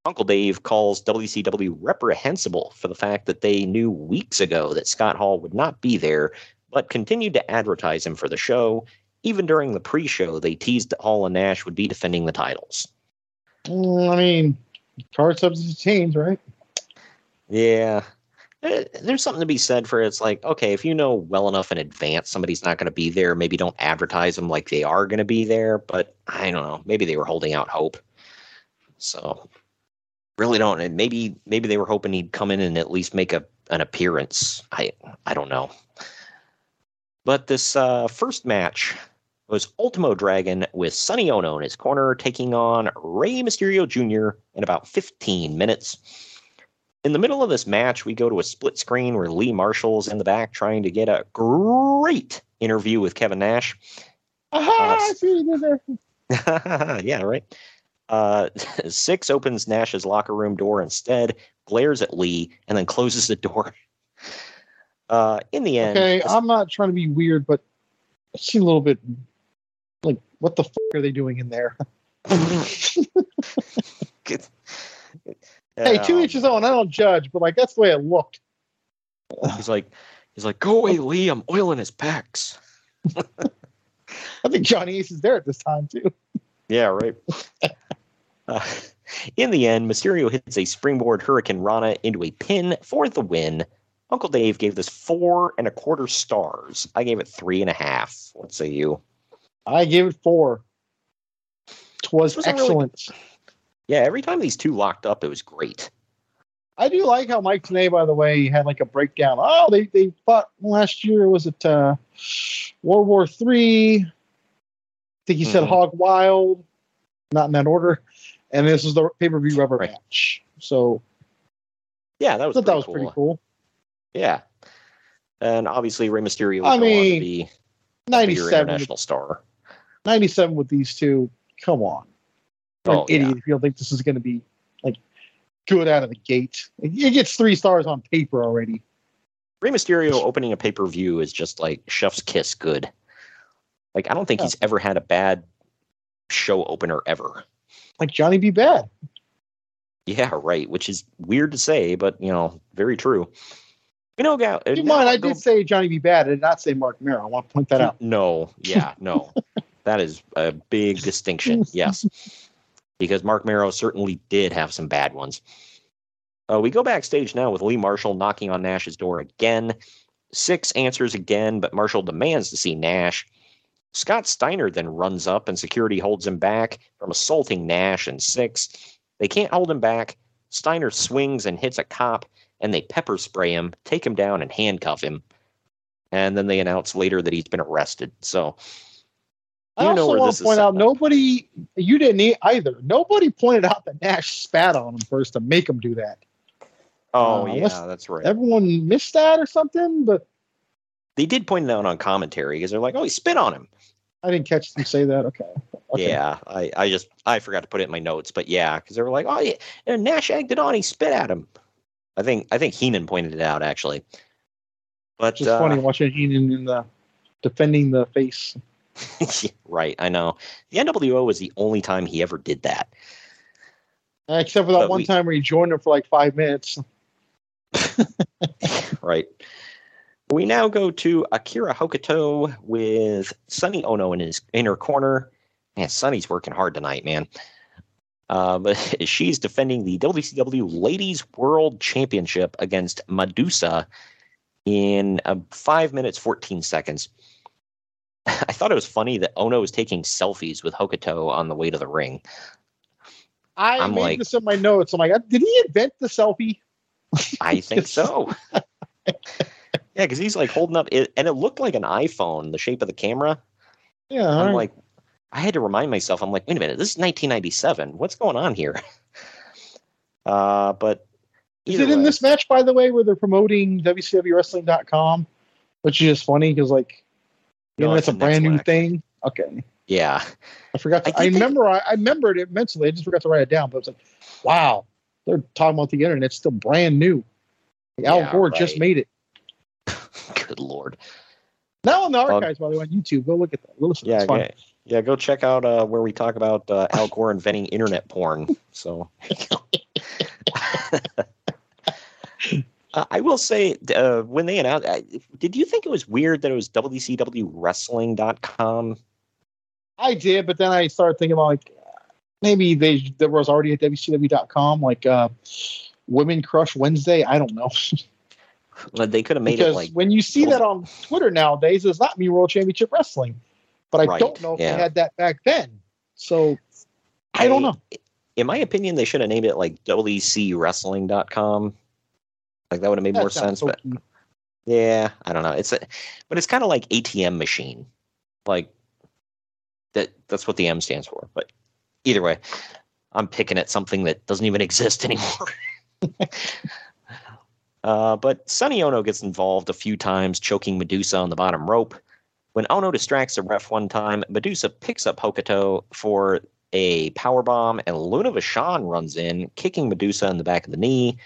Uncle Dave calls WCW reprehensible for the fact that they knew weeks ago that Scott Hall would not be there, but continued to advertise him for the show. Even during the pre-show, they teased that Hall and Nash would be defending the titles. Mm, I mean, card substance change, right? Yeah. There's something to be said for it's like, okay, if you know well enough in advance somebody's not going to be there, maybe don't advertise them like they are going to be there. But I don't know. Maybe they were holding out hope. So really don't. and Maybe maybe they were hoping he'd come in and at least make a an appearance. I I don't know. But this uh, first match was Ultimo Dragon with Sonny Ono in his corner taking on Rey Mysterio Jr. in about 15 minutes. In the middle of this match, we go to a split screen where Lee Marshall's in the back trying to get a great interview with Kevin Nash. Aha, I see what you did there. yeah, right. Uh, Syxx opens Nash's locker room door instead, glares at Lee, and then closes the door. Uh, in the end, Okay, I'm not trying to be weird, but it seemed a little bit like, what the fuck are they doing in there? Hey, two Um, each his own. I don't judge, but like that's the way it looked. He's like, he's like, go away, Lee. I'm oiling his pecs. I think Johnny Ace is there at this time too. Yeah, right. uh, in the end, Mysterio hits a springboard Hurricanrana into a pin for the win. Uncle Dave gave this four and a quarter stars. I gave it three and a half. What say you? I gave it four. Twas was really- excellent. Yeah, every time these two locked up, it was great. I do like how Mike Tenay, by the way, had like a breakdown. Oh, they they fought last year. Was it uh, World War Three? I think he said Mhm. Hog Wild, not in that order. And this is the pay per view rubber Right. match. So Yeah, that I was thought that was cool. pretty cool. Yeah. And obviously Rey Mysterio I will go on to mean, be 97, international star. 97 with these two. Come on. You're Oh, an idiot yeah. if you don't think this is going to be like good out of the gate. It gets three stars on paper already. Rey Mysterio opening a pay per view is just like chef's kiss good. Like I don't think Yeah. he's ever had a bad show opener ever. Like Johnny B. Bad. Yeah, right. Which is weird to say, but you know, very true. You know, Gal. Uh, Keep in mind, I did say Johnny B. Bad. I did not say Mark Mero. I want to point that out. No, yeah, no. that is a big distinction. Yes. Because Mark Mero certainly did have some bad ones. Uh, we go backstage now with Lee Marshall knocking on Nash's door again. Syxx answers again, but Marshall demands to see Nash. Scott Steiner then runs up and security holds him back from assaulting Nash and Syxx. They can't hold him back. Steiner swings and hits a cop, and they pepper spray him, take him down, and handcuff him. And then they announce later that he's been arrested. So I you also want to point out nobody, you didn't either. Nobody pointed out that Nash spat on him first to make him do that. Oh Uh, yeah, that's right. Everyone missed that or something, but They did point it out on commentary because they're like, "Oh, he spit on him." I didn't catch them say that. Okay. okay. Yeah, I, I just I forgot to put it in my notes, but yeah, because they were like, "Oh, yeah, and Nash egged it on. He spit at him." I think I think Heenan pointed it out actually. But It's just uh, funny watching Heenan in the defending the face. right, I know. The NWO was the only time he ever did that. Except for that But one we- time where he joined him for like five minutes. right. We now go to Akira Hokuto with Sonny Ono in his inner corner. Man, Sonny's working hard tonight, man. Uh, but she's defending the WCW Ladies World Championship against Medusa in uh, five minutes, 14 seconds. I thought it was funny that Ono was taking selfies with Hokuto on the way to the ring. I I'm made like- this in my notes. I'm like, did he invent the selfie? I think so. yeah, because he's like holding up, it, and it looked like an iPhone, the shape of the camera. Yeah. I'm right. like, I had to remind myself. I'm like, wait a minute, this is 1997. What's going on here? Uh, but Is it in this match, by the way, where they're promoting WCWWrestling.com? Which is just funny because, like, know, it's it's a brand new thing. Okay. Yeah, I forgot. To, I I, remember. I, I remembered it mentally. I just forgot to write it down. But it was like, wow, they're talking about the internet. It's still brand new. Like, Al Yeah, Gore just made it. good lord. Now on the Um, archives, by the way, on YouTube. Go look at that. Listen. Yeah, it's yeah, yeah. Go check out uh, where we talk about uh, Al Gore inventing internet porn. So. Uh, I will say, uh, when they announced, uh, did you think it was weird that it was WCWWrestling.com? I did, but then I started thinking about like maybe they there was already at WCW.com like uh, Women Crush Wednesday. I don't know They could have made because it like when you see that on Twitter nowadays, it's not me World Championship Wrestling, but I Right, don't know if yeah. they had that back then. So I don't know. In my opinion, they should have named it like WCWrestling.com. Like that would have made That more sense. But yeah, I don't know. It's a, but it's kind of like ATM machine. Like that. That's what the M stands for. But either way, I'm picking at something that doesn't even exist anymore. uh, but Sonny Ono gets involved a few times, choking Medusa on the bottom rope. When Ono distracts the ref one time, Medusa picks up Hokuto for a power bomb, and Luna Vachon runs in, kicking Medusa in the back of the knee.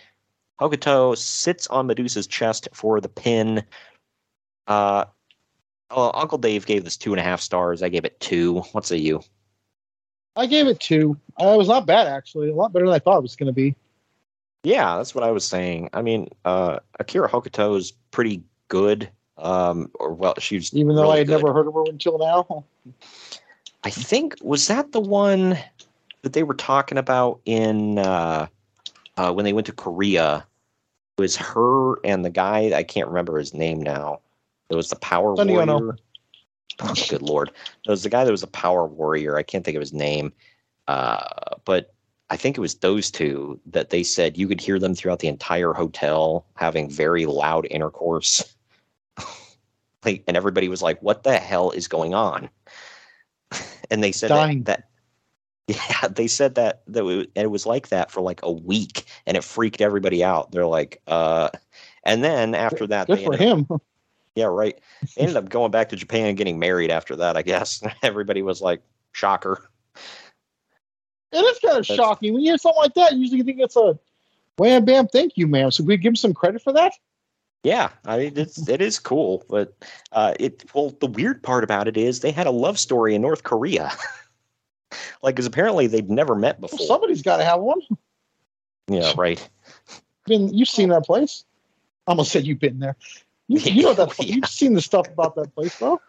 Hokuto sits on Medusa's chest for the pin. Uh, oh, Uncle Dave gave this two and a half stars. I gave it two. What say you? I gave it two. Uh, it was not bad actually. A lot better than I thought it was going to be. Yeah, that's what I was saying. I mean, uh, Akira Hokuto is pretty good. Um, or well, she's Even though really I had good. never heard of her until now. I think was that the one that they were talking about in uh, uh, when they went to Korea. It was her and the guy I can't remember his name now. It was the Power Sonny Ono. Warrior. Oh, good lord! It was the guy that was a Power Warrior. I can't think of his name, uh, but I think it was those two that they said you could hear them throughout the entire hotel having very loud intercourse. like, and everybody was like, "What the hell is going on?" and they said that, that yeah, they said that that it, it was like that for like a week, and it freaked everybody out. They're like, uh, And then after that, Good they for ended up- him. yeah, right. They ended up going back to Japan and getting married after that. I guess everybody was like, "Shocker." It is kind of That's- shocking when you hear something like that. You usually, you think it's a wham bam, thank you, ma'am. So we give him some credit for that. Yeah, I mean it's it is cool, but uh, it well the weird part about it is they had a love story in North Korea, like because apparently they'd never met Well, before. somebody's got to have one. Yeah, right. Been you've seen that place? I almost said you've been there. You, you know that Yeah. you've seen the stuff about that place, though.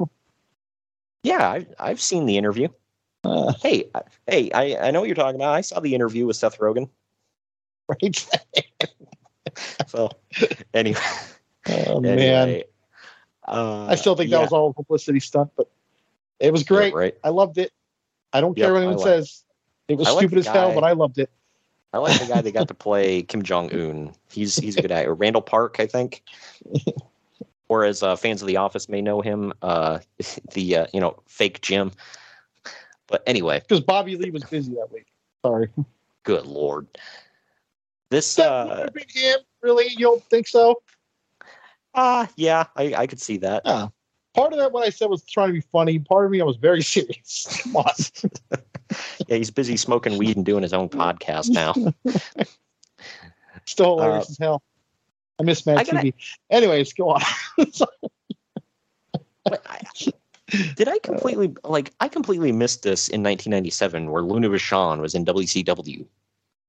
Yeah, I've, I've seen the interview. Uh, Hey, I- hey, I, I know what you're talking about. I saw the interview with Seth Rogen. right? So anyway, Oh man, uh, I still think that yeah, was all a publicity stunt, but it was yeah, great. right. I loved it. I don't care Yep, what anyone like- says. It was I stupid as hell, but I loved it. I like the guy that got to play Kim Jong Un. He's he's a good actor. Randall Park, I think. Or as uh, fans of The Office may know him, uh, the uh, you know fake Jim. But anyway, Because Bobby Lee was busy that week. Sorry. good lord, this That would uh, have been him. Really? You don't think so? ah yeah, I, I could see that. Yeah. Part of that, what I said, was trying to be funny. Part of me, I was very serious. Come on. Yeah, he's busy smoking weed and doing his own podcast now. Still hilarious Uh, as hell. I miss Mad I gotta- TV. Anyways, go on. I, did I completely like? I completely missed this in 1997, where Luna Vachon was in WCW.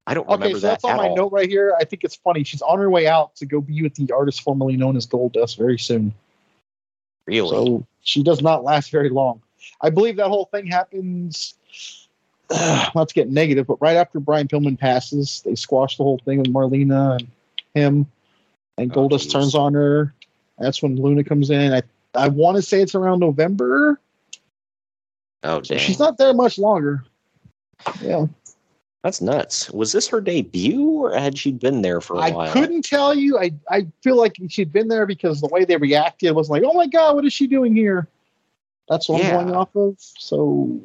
I don't remember okay, so that that's on my all. note right here. I think it's funny. She's on her way out to go be with the artist formerly known as Goldust very soon. Really? So she does not last very long. I believe that whole thing happens. let's get negative, but right after Brian Pillman passes, they squash the whole thing with Marlena and him, and Oh, Goldust geez. turns on her. That's when Luna comes in. I I want to say it's around November. oh, dang. she's not there much longer. Yeah, That's nuts. Was this her debut, or had she been there for a I while? I couldn't tell you. I I feel like she'd been there because the way they reacted was like, "Oh my god, what is she doing here?" That's what Yeah. I'm going off of. So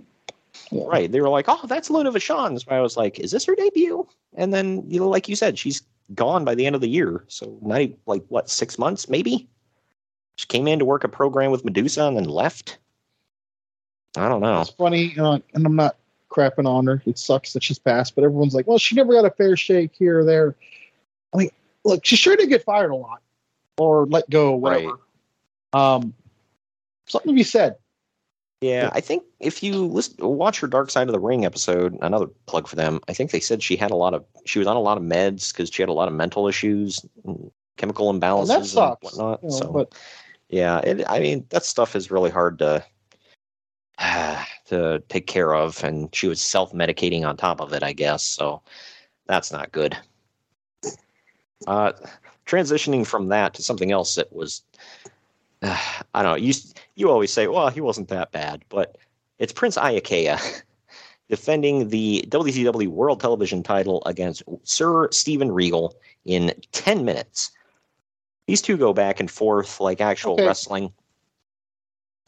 yeah. Right. They were like, "Oh, that's Luna Vachon." So I was like, "Is this her debut?" And then, you know, like you said, she's gone by the end of the year. So not even, like what six months, maybe. She came in to work a program with Medusa and then left. I don't know. It's funny, uh, and I'm not crapping on her. It sucks that she's passed, but everyone's like, well, she never got a fair shake here or there. I mean, look, she sure did get fired a lot or let go, whatever. Um, something to be said. Yeah, I think if you listen, watch her Dark Side of the Ring episode, another plug for them. I think they said she had a lot of, she was on a lot of meds because she had a lot of mental issues, chemical imbalances, that sucks, and whatnot. You know, so, but yeah, it, I mean, that stuff is really hard to to take care of, and she was self medicating on top of it, I guess. So that's not good. Uh, transitioning from that to something else that was, uh, I don't know. You you always say, well, he wasn't that bad, but it's Prince Iaukea defending the WCW World Television title against Sir Steven Regal in 10 minutes. These two go back and forth like actual Okay. wrestling.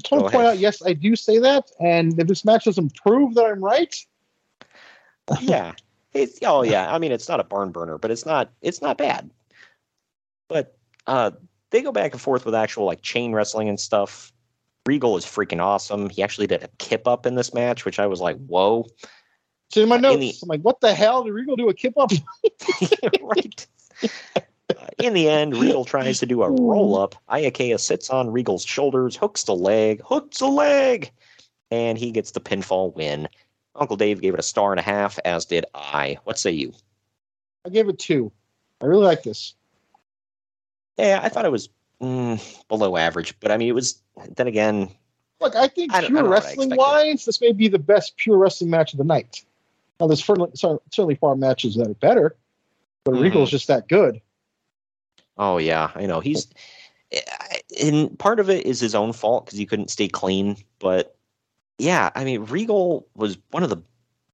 I just want to point ahead. out, yes, I do say that, and if this match doesn't prove that I'm right, yeah. It's, oh yeah. I mean, it's not a barn burner, but it's not it's not bad. But uh, they go back and forth with actual like chain wrestling and stuff. Regal is freaking awesome. He actually did a kip up in this match, which I was like, whoa. it's in my In notes. the- I'm like, what the hell? Did Regal do a kip up? right. In the end, Regal tries to do a roll up. Iaukea sits on Regal's shoulders, hooks the leg, hooks the leg, and he gets the pinfall win. Uncle Dave gave it a star and a half, as did I. What say you? I gave it two. I really like this. Yeah, I thought it was mm, below average, but I mean, it was. Then again, Look, I think I pure don't know what I wrestling wise, this may be the best pure wrestling match of the night. Now, there's certainly, certainly far matches that are better, but Mhm. Regal's just that good. Oh yeah, I know he's. Eh, and part of it is his own fault because he couldn't stay clean. But yeah, I mean, Regal was one of the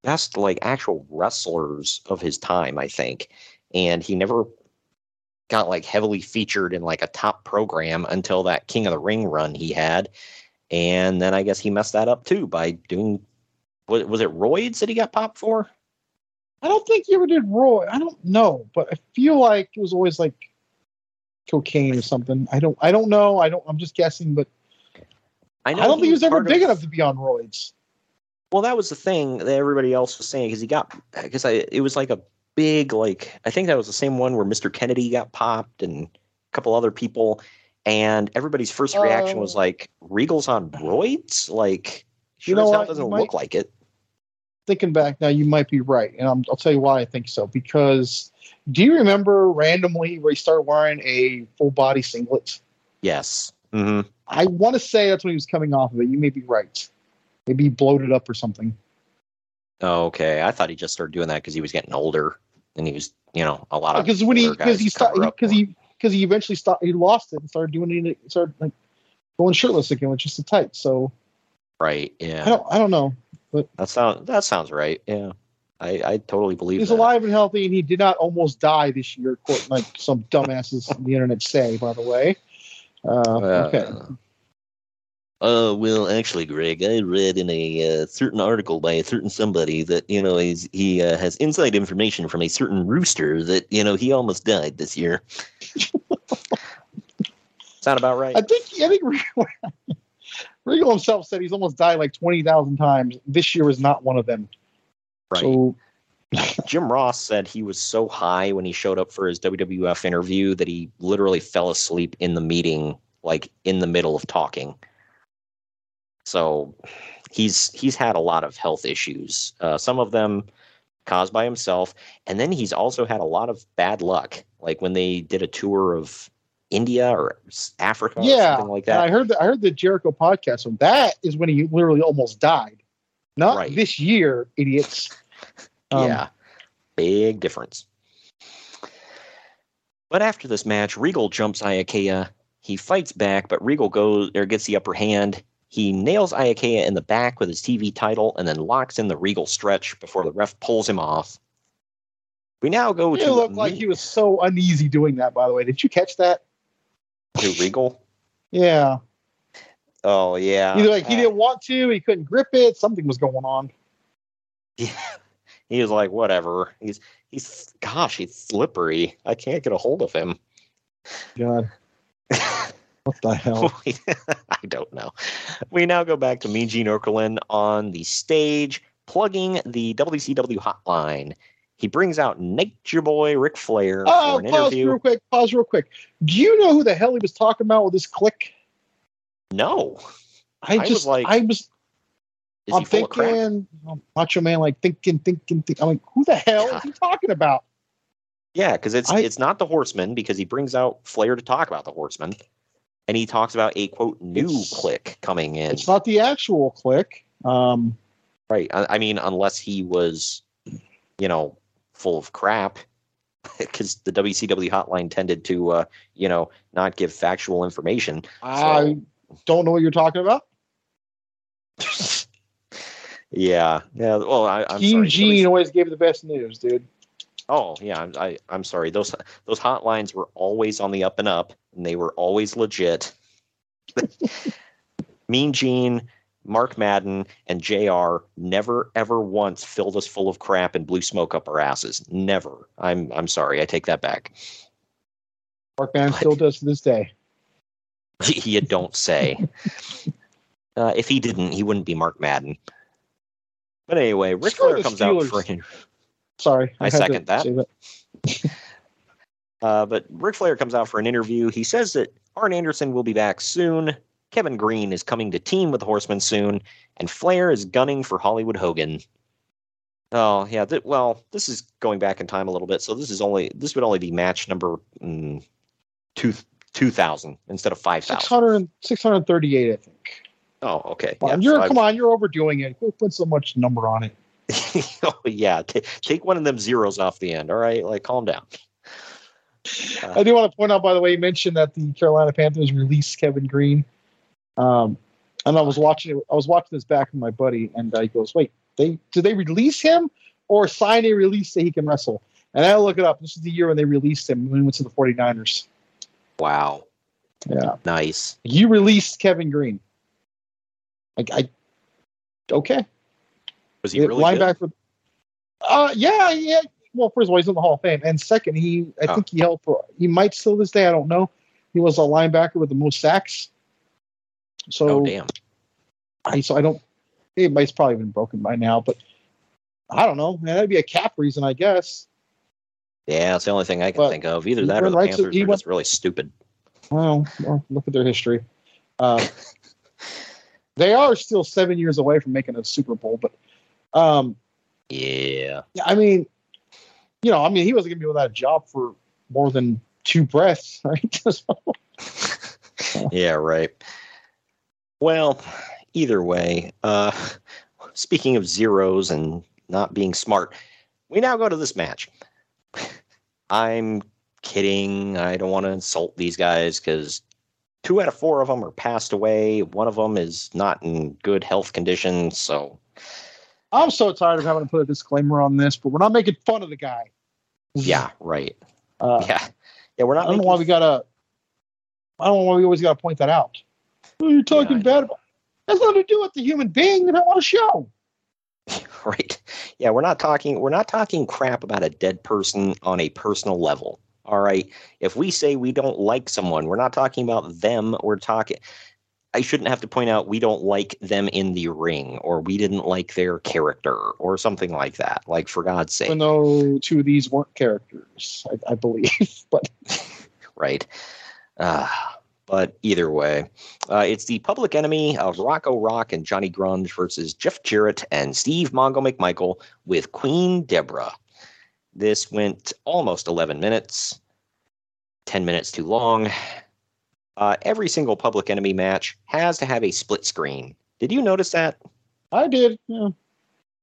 best like actual wrestlers of his time, I think, and he never got like heavily featured in like a top program until that King of the Ring run he had, and then I guess he messed that up too by doing. Was, was it roids that he got popped for? I don't think he ever did Roy. I don't know, but I feel like it was always like cocaine or something. I don't. I don't know. I don't. I'm just guessing, but I, I, don't think he was ever big of- enough to be on roids. Well, that was the thing that everybody else was saying because he got because I it was like a big like I think that was the same one where Mr. Kennedy got popped and a couple other people, and everybody's first reaction was Oh. like Regal's on roids. Like, sure You know as hell what? doesn't You look might- like it. Thinking back now, you might be right, and I'm, I'll tell you why I think so. Because do you remember randomly where he started wearing a full body singlet? Yes. hmm I want to say that's when he was coming off of it. You may be right. Maybe he bloated up or something. Oh, okay. I thought he just started doing that because he was getting older and he was, you know, a lot of Because when he because he stopped because he because he eventually stopped he lost it and started doing it started like going shirtless again with just a tights. So right. yeah, I Yeah, don't I don't know. but that sounds that sounds right. Yeah, I I totally believe He's that. alive and healthy, and he did not almost die this year, quote, like some dumbasses on the internet say. By the way, uh, okay. Uh, well, actually, Greg, I read in a uh, certain article by a certain somebody that you know he's, he uh, has inside information from a certain rooster that you know he almost died this year. Sound about right? I think I think Regal, Regal himself said he's almost died like twenty thousand times. This year was not one of them. Right. So Jim Ross said he was so high when he showed up for his WWF interview that he literally fell asleep in the meeting, like in the middle of talking. So he's he's had a lot of health issues. Uh, some of them caused by himself, and then he's also had a lot of bad luck. Like when they did a tour of India or Africa or yeah, something like that. I heard the, I heard the Jericho podcast. So that is when he literally almost died. Not Right. this year, idiots. Um, yeah, big difference. But after this match, Regal jumps Iaukea. He fights back, but Regal goes or gets the upper hand. He nails Iaukea in the back with his TV title and then locks in the Regal stretch before the ref pulls him off. We now go It to looked like he was so uneasy doing that. By the way, did you catch that? to Regal. Yeah, Oh yeah, either like he Uh, didn't want to, he couldn't grip it. Something was going on. Yeah. he was like, whatever. He's he's gosh, he's slippery. I can't get a hold of him. God, what the hell? I don't know. We now go back to me, Gene Okerlund on the stage, plugging the WCW hotline. He brings out Nature Boy Ric Flair Oh, for an pause interview. real quick. Pause real quick. Do you know who the hell he was talking about with this click? No, I I just, like, I was, I'm he full of crap? thinking, Macho Man, like thinking, thinking, thinking. I'm like, who the hell is he talking about? Yeah, because it's I- it's not the Horseman because he brings out Flair to talk about the Horseman, and he talks about a quote new click coming in. It's not the actual click. Um, Right. I, I mean, unless he was, you know, full of crap, because the WCW hotline tended to, uh, you know, not give factual information. I don't know what you're talking about. Yeah. Yeah. Well, I, I'm Team sorry. Gene always gave the best news, dude. Oh, yeah. I'm, I, I'm sorry. Those those hotlines were always on the up and up, and they were always legit. mean Gene, Mark Madden, and JR never ever once filled us full of crap and blew smoke up our asses. Never. I'm I'm sorry. I take that back. Mark Man still does to this day. you don't say. uh, if he didn't, he wouldn't be Mark Madden. But anyway, Ric Flair comes out for an Sorry, I to second that. that. Uh, but Ric Flair comes out for an interview. He says that Arn Anderson will be back soon. Kevin Greene is coming to team with the Horsemen soon, and Flair is gunning for Hollywood Hogan. Oh yeah, th- well, this is going back in time a little bit, so this is only this would only be match number mm, two two thousand instead of five thousand. 600, 638, I think. Oh, okay. Come on, Yeah, you're so come on, you're overdoing it. Quit putting so much number on it. Oh yeah, ta take one of them zeros off the end. All right, like calm down. I do want to point out, by the way, you mentioned that the Carolina Panthers released Kevin Greene. Um, and I was watching it. I was watching this back with my buddy, and uh, he goes, "Wait, they did they release him or sign a release that he can wrestle?" And I look it up. This is the year when they released him when he went to the 49ers. Wow, Yeah, nice. you released Kevin Greene. Like I, okay, Was he really good? linebacker. Uh, yeah, yeah. Well, first of all, he's in the Hall of Fame, and second, he I Oh. think he held for he might still this day. I don't know. He was a linebacker with the most sacks. So oh damn. I so I don't. It might probably been broken by now, but I don't know. Man, that'd be a cap reason, I guess. Yeah, it's the only thing I can But think of. Either that or the to- Panthers he are went- just really stupid. Well, well look at their history. Uh, they are still seven years away from making a Super Bowl, but um, Yeah. yeah, I mean, you know, I mean, he wasn't gonna be without a job for more than two breaths, right? So, Yeah, right. Well, either way, uh, speaking of zeros and not being smart, we now go to this match. I'm kidding. I don't want to insult these guys because two out of four of them are passed away. One of them is not in good health condition. So, I'm so tired of having to put a disclaimer on this, but we're not making fun of the guy. yeah, right. Uh, Yeah. Yeah, we're not. I don't know why we gotta. I don't know why we always gotta point that out. Oh, you're talking I bad about. That's nothing to do with the human being that I want to show. right yeah we're not talking we're not talking crap about a dead person on a personal level all right if we say we don't like someone we're not talking about them we're talking i shouldn't have to point out we don't like them in the ring or we didn't like their character or something like that like for god's sake no two of these weren't characters, I, I believe. but right? Uh, but either way, uh, it's the public enemy of Rocco Rock and Johnny Grunge versus Jeff Jarrett and Steve Mongo McMichael with Queen Deborah. This went almost 11 minutes, 10 minutes too long. Uh, every single public enemy match has to have a split screen. Did you notice that? I did. Yeah.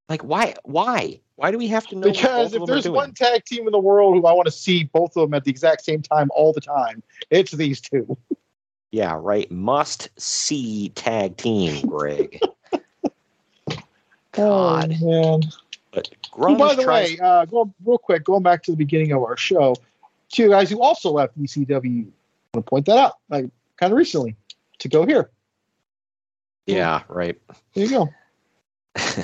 Like, why? Why? Why do we have to know? Because if there's one tag team in the world who I want to see both of them at the exact same time all the time, it's these two. yeah, right. Must see tag team, Greg. God. Oh, man. But Oh, by the tries way, uh, go real quick, going back to the beginning of our show, two guys who also left ECW. I want to point that out, like kind of recently, to go here. Yeah, right. There you go.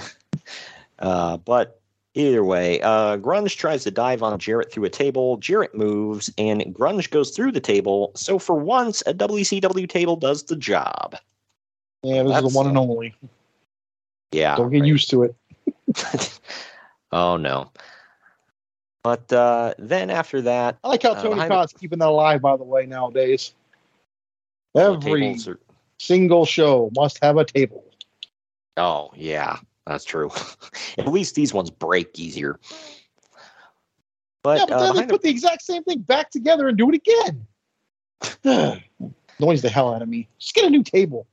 Uh, but either way, uh, Grunge tries to dive on Jarrett through a table. Jarrett moves, and Grunge goes through the table. So for once, a WCW table does the job. Yeah, this is the one and only. Yeah. Don't get right. used to it. oh no. But uh, then after that, I like how Uh, Tony behind Khan's keeping that alive, by the way, nowadays. Every are- single show must have a table. oh yeah, that's true. At least these ones break easier. But, yeah, but uh, then they behind the- put the exact same thing back together and do it again. Annoys the hell out of me. Just get a new table.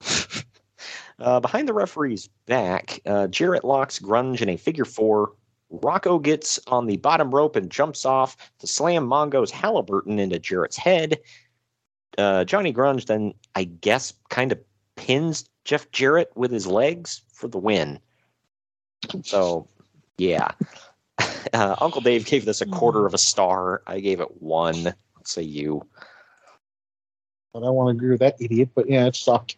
Uh, behind the referee's back, uh, Jarrett locks Grunge in a figure four. Rocco gets on the bottom rope and jumps off to slam Mongo's Halliburton into Jarrett's head. Uh, Johnny Grunge then, I guess, kind of pins Jeff Jarrett with his legs for the win. So, yeah. Uh, Uncle Dave gave this a quarter of a star. I gave it one. Let's say you. But I want to agree with that idiot. But yeah, it sucked.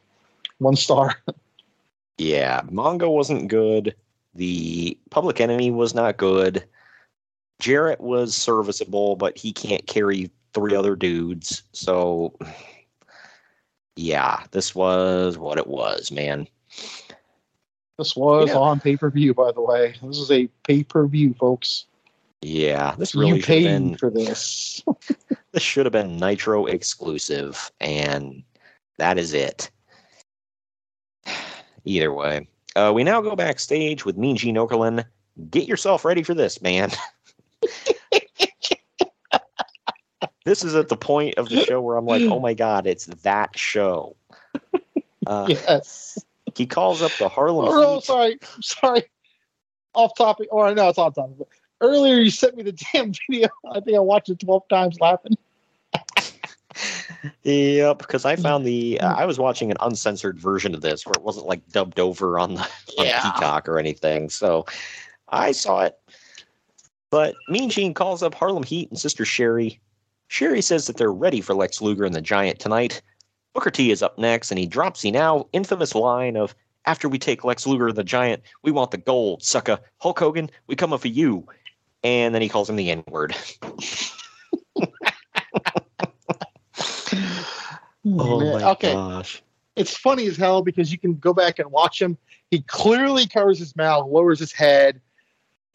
One star. Yeah, Mongo wasn't good. The Public Enemy was not good. Jarrett was serviceable, but he can't carry three other dudes. So, yeah, this was what it was, man. This was You know- on pay per view, by the way. This is a pay per view, folks. Yeah, this really you should have paid been for this. this should have been Nitro exclusive, and that is it. Either way, uh, we now go backstage with Mean Gene Okerlund. Get yourself ready for this, man. this is at the point of the show where I'm like, oh my god, it's that show. Uh, yes. He calls up the Harlem. Oh, Heat. sorry. Sorry. Off topic. Or no, it's on topic. But earlier you sent me the damn video. I think I watched it 12 times laughing. Yep, because I found the uh, I was watching an uncensored version of this where it wasn't like dubbed over on the on Yeah. Peacock or anything. So I saw it. But Mean Gene calls up Harlem Heat and Sister Sherry. Sherry says that they're ready for Lex Luger and the Giant tonight. Booker T is up next, and he drops the now infamous line of "After we take Lex Luger and the Giant, we want the gold, sucker. Hulk Hogan, we coming for you." And then he calls him the N word. Oh, oh my okay. gosh. It's funny as hell because you can go back and watch him. He clearly covers his mouth, lowers his head,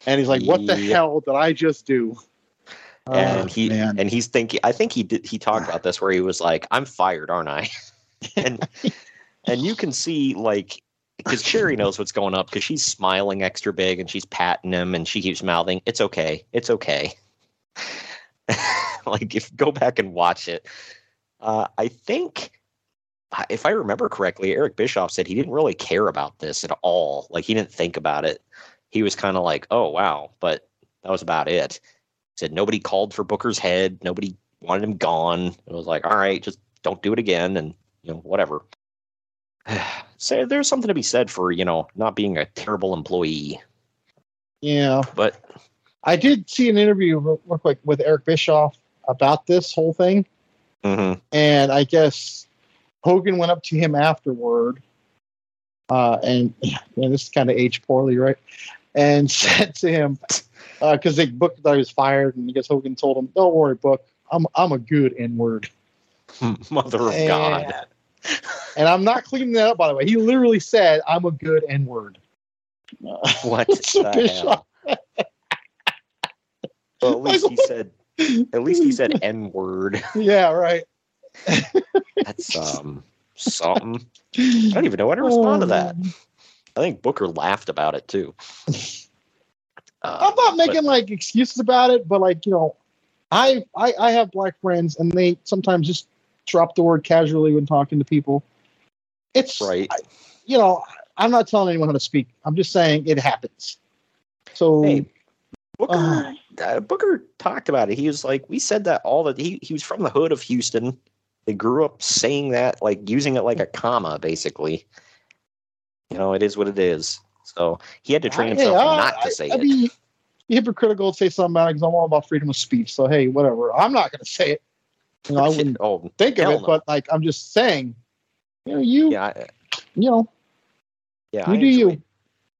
and he's like, "What the Yeah. hell did I just do?" And Oh, he man. and he's thinking i think he did he talked about this where he was like i'm fired aren't i? And and you can see like because sherry knows what's going up because she's smiling extra big and she's patting him and she keeps mouthing it's okay it's okay. Like if go back and watch it. Uh, i think if i remember correctly eric bischoff said he didn't really care about this at all. Like he didn't think about it. He was kind of like oh wow but that was about it said nobody called for Booker's head. Nobody wanted him gone. It was like, all right, just don't do it again, and you know, whatever. so there's something to be said for you know not being a terrible employee, yeah, but I did see an interview real, quick with Eric Bischoff about this whole thing, mhm. and I guess Hogan went up to him afterward, uh, and man, this kind of aged poorly, right? And said to him, because they Book thought he was fired, and I guess Hogan told him, "Don't worry, Book, I'm I'm a good N word." mother of And- God. And I'm not cleaning that up, by the way. He literally said, "I'm a good N word." What the hell? Well, at least he said. At least he said N word. yeah, right. That's um something. I don't even know how to respond to that. I think Booker laughed about it too. Uh, I'm not but- making like excuses about it, but like you know, I, I I have black friends, and they sometimes just drop the word casually when talking to people. It's right. I- you know, I'm not telling anyone how to speak. I'm just saying it happens. So Hey, Booker, Uh. uh, Booker talked about it. He was like, we said that all the he he was from the hood of Houston. They grew up saying that, like using it like a comma, basically. You know, it is what it is. So he had to train himself I- not to I- say I'd it. be hypocritical to say something about it because I'm all about freedom of speech. So hey, whatever. I'm not going to say it. You know, I wouldn't oh, think of it, no. but like I'm just saying. You know, you yeah, I- uh, you know, yeah. you I do enjoy, you.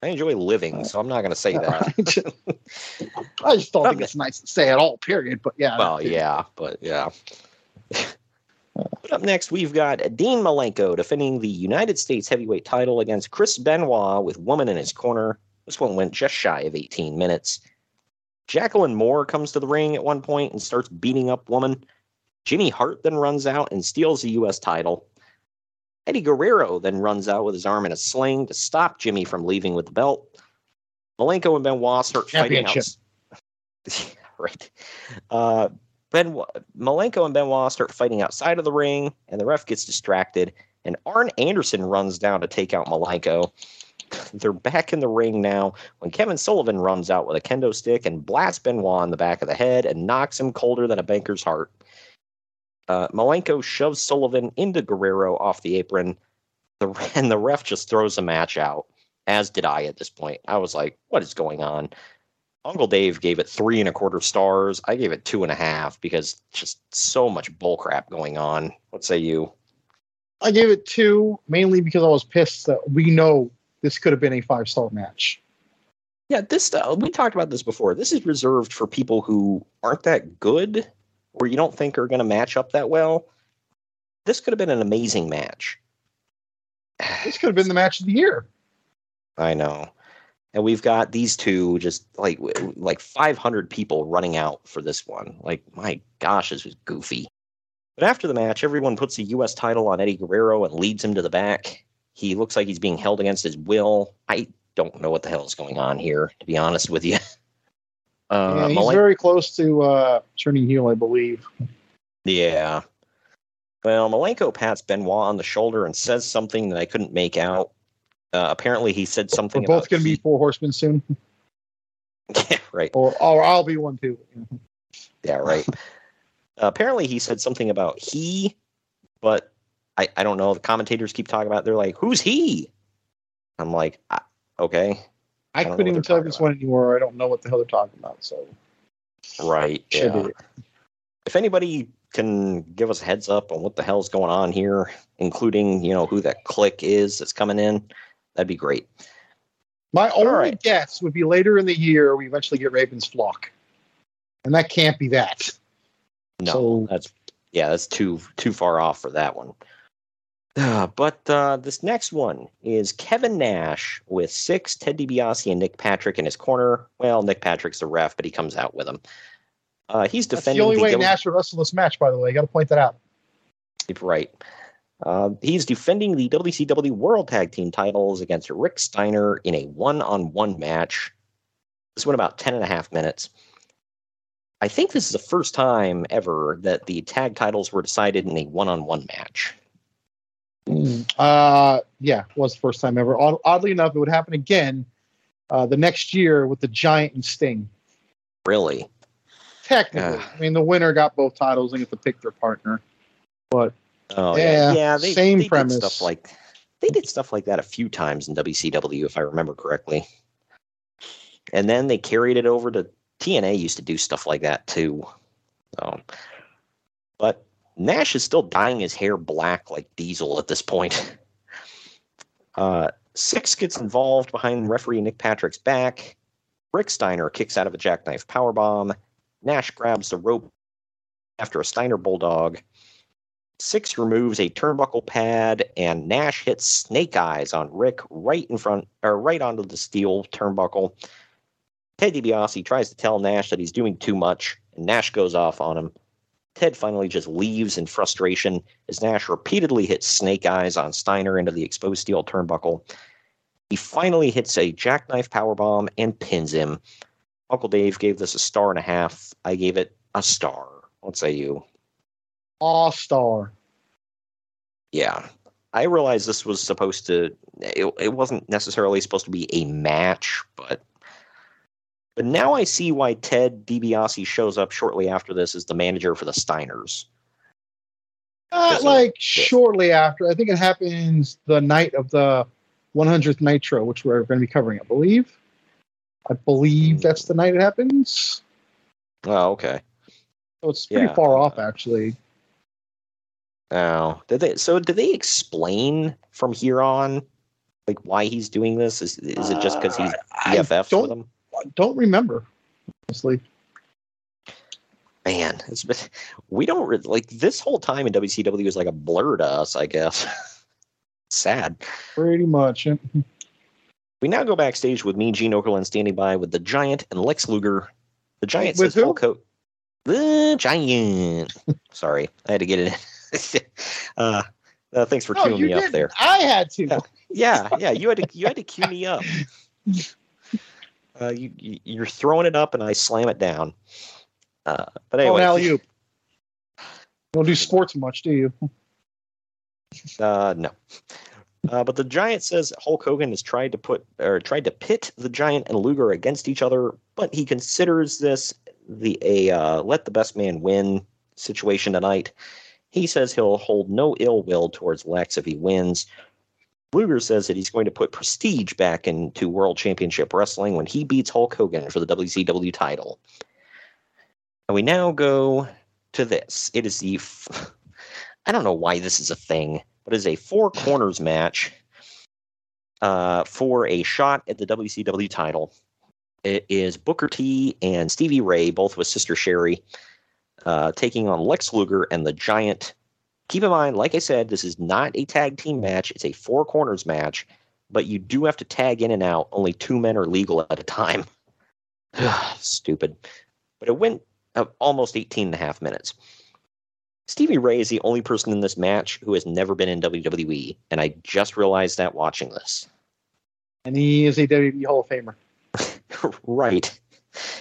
I enjoy living, uh, so I'm not going to say that. I just don't think it's nice to say at all. Period. But yeah. Well, yeah, but yeah. Up next, we've got Dean Malenko defending the United States heavyweight title against Chris Benoit with Woman in his corner. This one went just shy of 18 minutes. Jacqueline Moore comes to the ring at one point and starts beating up Woman. Jimmy Hart then runs out and steals the U.S. title. Eddie Guerrero then runs out with his arm in a sling to stop Jimmy from leaving with the belt. Malenko and Benoit start fighting out. Right. Uh, ben Malenko and Benoit start fighting outside of the ring, and the ref gets distracted. And Arn Anderson runs down to take out Malenko. They're back in the ring now when Kevin Sullivan runs out with a kendo stick and blasts Benoit in the back of the head and knocks him colder than a banker's heart. Uh, Malenko shoves Sullivan into Guerrero off the apron, the, and the ref just throws the match out, as did I at this point. I was like, what is going on? Uncle Dave gave it three and a quarter stars. I gave it two and a half because just so much bullcrap going on. What say you? I gave it two mainly because I was pissed that we know this could have been a five star match. Yeah, this uh, we talked about this before. This is reserved for people who aren't that good or you don't think are going to match up that well. This could have been an amazing match. This could have been the match of the year. I know. And we've got these two just like like 500 people running out for this one. Like my gosh, this was goofy. But after the match, everyone puts the U.S. title on Eddie Guerrero and leads him to the back. He looks like he's being held against his will. I don't know what the hell is going on here, to be honest with you. Uh, yeah, he's very close to uh, turning heel, I believe. Yeah. Well, Malenko pats Benoit on the shoulder and says something that I couldn't make out. Uh, apparently, he said something We're both going to be four horsemen soon, yeah, right. or or I'll be one too. Yeah, right. uh, apparently, he said something about he, but I, I don't know. The commentators keep talking about. It. They're like, "Who's he?" I'm like, "I- "Okay, I, don't couldn't even tell this about. one anymore. I don't know what the hell they're talking about. So right." Yeah. If anybody can give us a heads up on what the hell's going on here, including you know who that click is that's coming in, that'd be great. My only right. guess would be later in the year we eventually get Raven's flock, and that can't be that. No, So- that's yeah, that's too too far off for that one. Uh, but uh, this next one is Kevin Nash with Syxx, Ted DiBiase and Nick Patrick in his corner. Well, Nick Patrick's the ref, but he comes out with him. Uh, he's That's defending the only way W- Nash would wrestle this match, by the way. You got to point that out. Right. Uh, he's defending the WCW World Tag Team titles against Rick Steiner in a one on one match. This went about 10 and a half minutes. I think this is the first time ever that the tag titles were decided in a one on one match. Uh, yeah, was the first time ever. Oddly enough, it would happen again uh, the next year with the Giant and Sting. Really? Technically, Ah. I mean, the winner got both titles and get to pick their partner. But Oh, Yeah, yeah. Yeah, they, same they premise. Did stuff like, they did stuff like that a few times in WCW, if I remember correctly. And then they carried it over to TNA, used to do stuff like that too. So, but Nash is still dyeing his hair black like Diesel at this point. Uh, Syxx gets involved behind referee Nick Patrick's back. Rick Steiner kicks out of a jackknife powerbomb. Nash grabs the rope after a Steiner bulldog. Syxx removes a turnbuckle pad, and Nash hits snake eyes on Rick right in front, or right onto the steel turnbuckle. Ted DiBiase tries to tell Nash that he's doing too much, and Nash goes off on him. Ted finally just leaves in frustration as Nash repeatedly hits snake eyes on Steiner into the exposed steel turnbuckle. He finally hits a jackknife powerbomb and pins him. Uncle Dave gave this a star and a half. I gave it a star. What say you? All star. Yeah. I realized this was supposed to it, it wasn't necessarily supposed to be a match, but but now I see why Ted DiBiase shows up shortly after this as the manager for the Steiners. Sir. like shortly after, I think it happens the night of the 100th Nitro, which we're going to be covering, I believe. I believe hmm. that's the night it happens. Oh, okay. So it's pretty Yeah. far off, actually. Oh, did they? So did they explain from here on, like why he's doing this? Is is it just because he's uh, I BFFs don't- with him? Don't remember, honestly. Man, it's been, we don't re- like this whole time in WCW is like a blur to us. I guess. Sad. Pretty much. We now go backstage with me, Gene Okerlund, standing by with the Giant and Lex Luger. The Giant With says who? Hulk. The Giant. Sorry, I had to get it in. uh, uh, thanks for No, queuing me up didn't. there. I had to. Yeah. Yeah, yeah, you had to you had to cue me up. Uh, you, you you're throwing it up and I slam it down. Uh, but Oh, anyway, an alley-oop. You don't do sports much, do you? Uh, no. Uh, but the Giant says Hulk Hogan has tried to put or tried to pit the Giant and Luger against each other, but he considers this the a uh, let the best man win situation tonight. He says he'll hold no ill will towards Lex if he wins. Luger says that he's going to put prestige back into World Championship Wrestling when he beats Hulk Hogan for the WCW title. And we now go to this. It is the f- I don't know why this is a thing, but it's a four corners match uh, for a shot at the WCW title. It is Booker T and Stevie Ray, both with Sister Sherri, uh, taking on Lex Luger and the Giant. Keep in mind, like I said, this is not a tag team match, it's a four corners match, but you do have to tag in and out. Only two men are legal at a time. Stupid. But it went uh, almost 18 and a half minutes. Stevie Ray is the only person in this match who has never been in WWE, and I just realized that watching this. And he is a WWE Hall of Famer. right.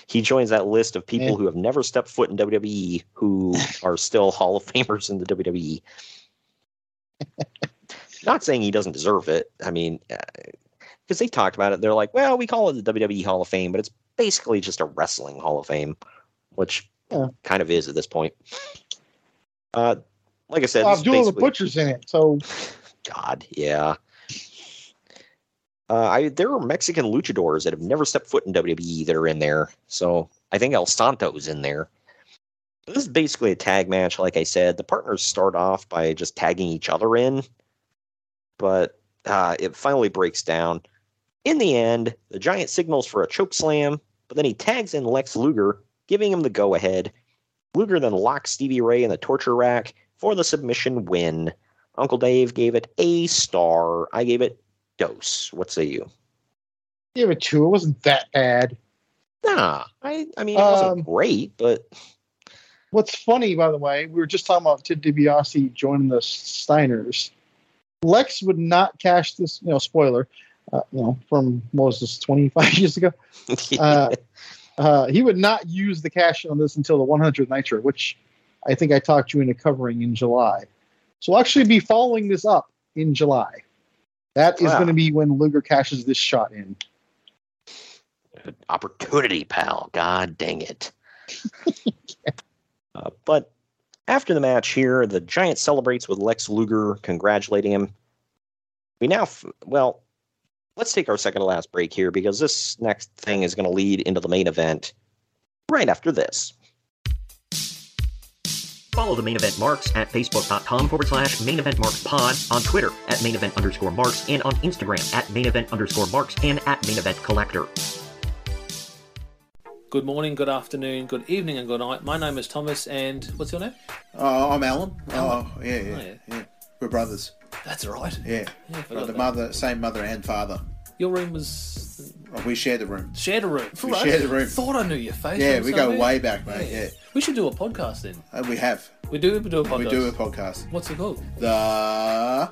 He joins that list of people Yeah. who have never stepped foot in WWE who are still Hall of Famers in the WWE. Not saying he doesn't deserve it. I mean, because they talked about it. They're like, well, we call it the WWE Hall of Fame, but it's basically just a wrestling Hall of Fame, which Yeah. kind of is at this point. Uh, like I said, Well, Abdullah the Butcher's in it, so God, yeah. Uh, I there are Mexican luchadors that have never stepped foot in WWE that are in there. So I think El Santo's in there. This is basically a tag match, like I said. The partners start off by just tagging each other in, but uh, it finally breaks down. In the end, the Giant signals for a choke slam, but then he tags in Lex Luger, giving him the go ahead. Luger then locks Stevie Ray in the torture rack for the submission win. Uncle Dave gave it a star. I gave it dose. What say you? Give it two. It wasn't that bad. Nah, I I mean it wasn't Um, great, but What's funny, by the way, we were just talking about Ted DiBiase joining the Steiners. Lex would not cash this, you know, spoiler, uh, you know, from what was this, 25 years ago? Uh, uh, he would not use the cash on this until the 100th Nitro, which I think I talked you into covering in July. So we'll actually be following this up in July. That is Wow. going to be when Luger cashes this shot in. opportunity, pal. God dang it. uh, but after the match here, the Giant celebrates with Lex Luger, congratulating him. We now, f- well, let's take our second to last break here because this next thing is going to lead into the main event right after this. Follow the main event marks at facebook.com forward slash main event marks pod, on Twitter at main event underscore marks, and on Instagram at main event underscore marks and at main event collector. Good morning, good afternoon, good evening, and good night. My name is Thomas, and what's your name? Oh, I'm Alan. Alan. Oh, yeah, yeah, Oh, yeah. yeah. We're brothers. That's right. Yeah. Yeah, I forgot Got the that. mother, same mother and father. Your room was Oh, we share the room. shared a room. We Right. share the room. Thought I knew your face. Yeah, we go way back, mate. Yeah, We should do a podcast then. Uh, we have. We do. We do a podcast. We do a podcast. What's it called? The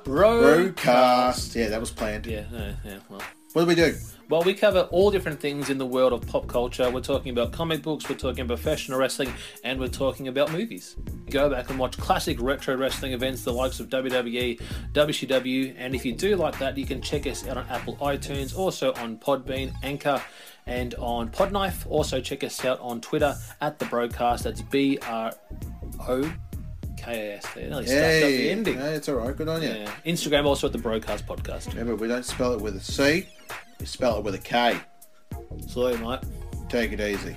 Roadcast. Roadcast. Yeah, that was planned. Yeah. Yeah. yeah well. What do we do? Well, we cover all different things in the world of pop culture. We're talking about comic books, we're talking about professional wrestling, and we're talking about movies. Go back and watch classic retro wrestling events, the likes of WWE, WCW, and if you do like that, you can check us out on Apple iTunes, also on Podbean, Anchor, and on Podknife. Also, check us out on Twitter at the Broadcast. That's B R O K A S. Nearly stuffed up the Hey, ending. no, it's all right. Good on you. Yeah. Instagram also at the Broadcast Podcast. Remember, we don't spell it with a C. We spell it with a K. Sorry, mate. Take it easy.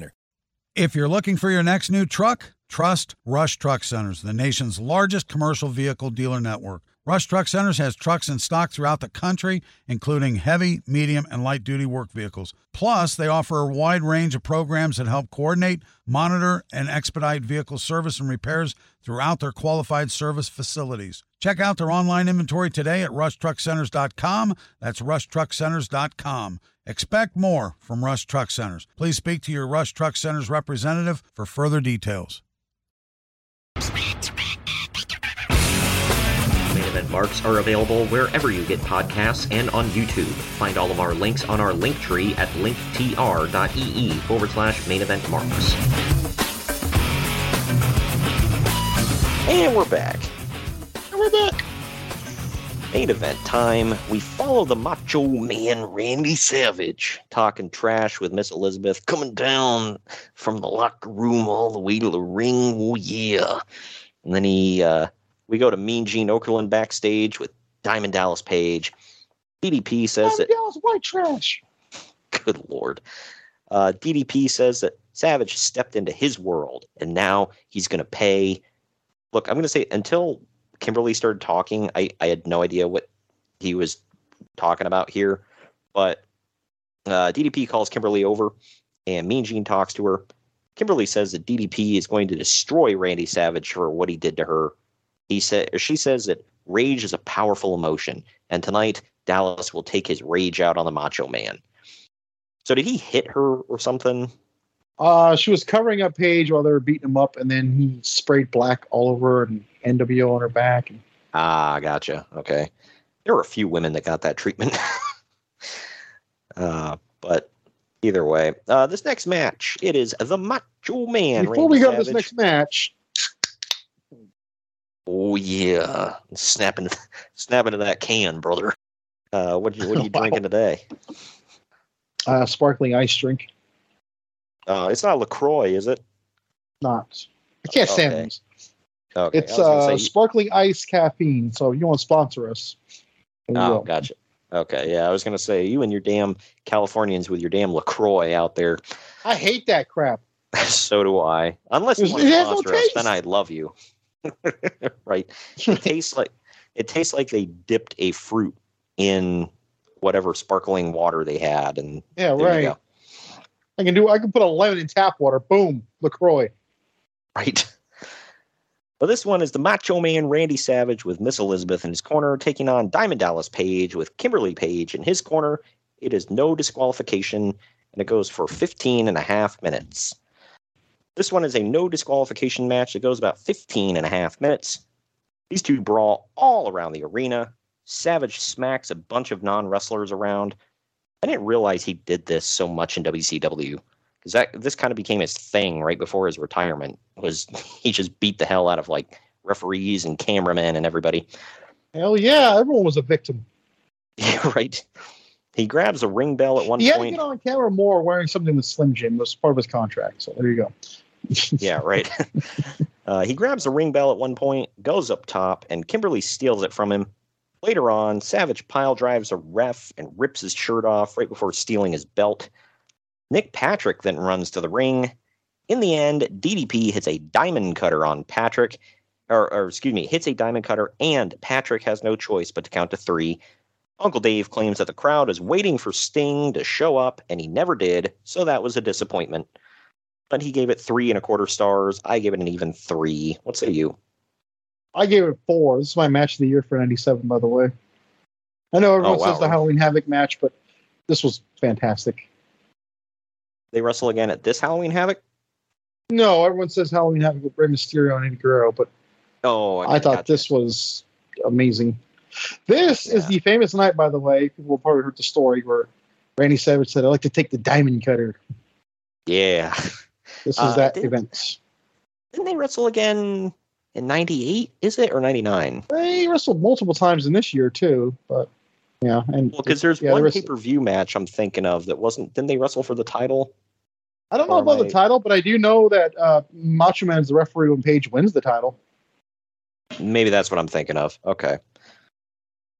If you're looking for your next new truck, trust Rush Truck Centers, the nation's largest commercial vehicle dealer network. Rush Truck Centers has trucks in stock throughout the country, including heavy, medium, and light duty work vehicles. Plus, they offer a wide range of programs that help coordinate, monitor, and expedite vehicle service and repairs throughout their qualified service facilities. Check out their online inventory today at rushtruckcenters.com. That's rushtruckcenters.com. Expect more from Rush Truck Centers. Please speak to your Rush Truck Centers representative for further details. Main event marks are available wherever you get podcasts and on YouTube. Find all of our links on our link tree at linktr.ee forward slash main event marks. And we're back. And we're back. Main event time. We follow the Macho Man Randy Savage talking trash with Miss Elizabeth, coming down from the locker room all the way to the ring. Oh yeah! And then he, uh, we go to Mean Gene Okerlund backstage with Diamond Dallas Page. DDP says that Dallas white trash. good lord. Uh, DDP says that Savage stepped into his world and now he's going to pay. Look, I'm going to say until Kimberly started talking, I, I had no idea what he was talking about here. But uh, DDP calls Kimberly over and Mean Gene talks to her. Kimberly says that DDP is going to destroy Randy Savage for what he did to her. He said, she says that rage is a powerful emotion, and tonight Dallas will take his rage out on the Macho Man. So did he hit her or something? Uh, she was covering up Page while they were beating him up, and then he sprayed black all over and NWO on her back. And Ah, gotcha. Okay. There were a few women that got that treatment. uh, but either way, uh, this next match, it is the Macho Man. before Randy we go to this next match, Oh yeah, snapping, snapping to that can, brother. Uh, what you what are you Wow. drinking today? uh, sparkling ice drink. Uh, it's not Lacroix, is it? Not. I can't stand Okay. these. Okay. It's I uh, sparkling ice caffeine. So you want to sponsor us? Oh, go. gotcha. Okay, yeah, I was gonna say you and your damn Californians with your damn Lacroix out there. I hate that crap. so do I. Unless you want to has no sponsor us, then I'd love you. right? It tastes like it tastes like they dipped a fruit in whatever sparkling water they had, and Yeah, right. I can do. I can put a lemon in tap water. Boom, Lacroix. Right. But this one is the Macho Man Randy Savage with Miss Elizabeth in his corner, taking on Diamond Dallas Page with Kimberly Page in his corner. It is no disqualification, and it goes for 15 and a half minutes. This one is a no disqualification match. It goes about 15 and a half minutes. These two brawl all around the arena. Savage smacks a bunch of non wrestlers around. I didn't realize he did this so much in WCW because that this kind of became his thing right before his retirement. Was he just beat the hell out of like referees and cameramen and everybody? Hell yeah, everyone was a victim. Yeah, right. He grabs a ring bell at one point. he had to get on camera more wearing something with Slim Jim. It was part of his contract. So there you go. yeah, right. uh, he grabs a ring bell at one point, goes up top, and Kimberly steals it from him. Later on, Savage pile drives a ref and rips his shirt off right before stealing his belt. Nick Patrick then runs to the ring. In the end, DDP hits a diamond cutter on Patrick, or, or excuse me, hits a diamond cutter, and Patrick has no choice but to count to three. Uncle Dave claims that the crowd is waiting for Sting to show up, and he never did, so that was a disappointment. But he gave it three and a quarter stars. I gave it an even three. What say you? I gave it four. This is my match of the year for '97, by the way. I know everyone Oh, wow. says the Halloween Havoc match, but this was fantastic. They wrestle again at this Halloween Havoc? No, everyone says Halloween Havoc with Rey Mysterio and Eddie Guerrero, but Oh, I thought this was amazing. This is the famous night, by the way. People have probably heard the story where Randy Savage said, "I like to take the diamond cutter." Yeah. This is Uh, that didn't- event. Didn't they wrestle again in 98? Is it? Or 99? They wrestled multiple times in this year too, but yeah, and Well, because there's yeah, one there was- pay per view match I'm thinking of that wasn't. Didn't they wrestle for the title? I don't know about am the title, but I do know that uh, Macho Man is the referee when Page wins the title. Maybe that's what I'm thinking of. Okay.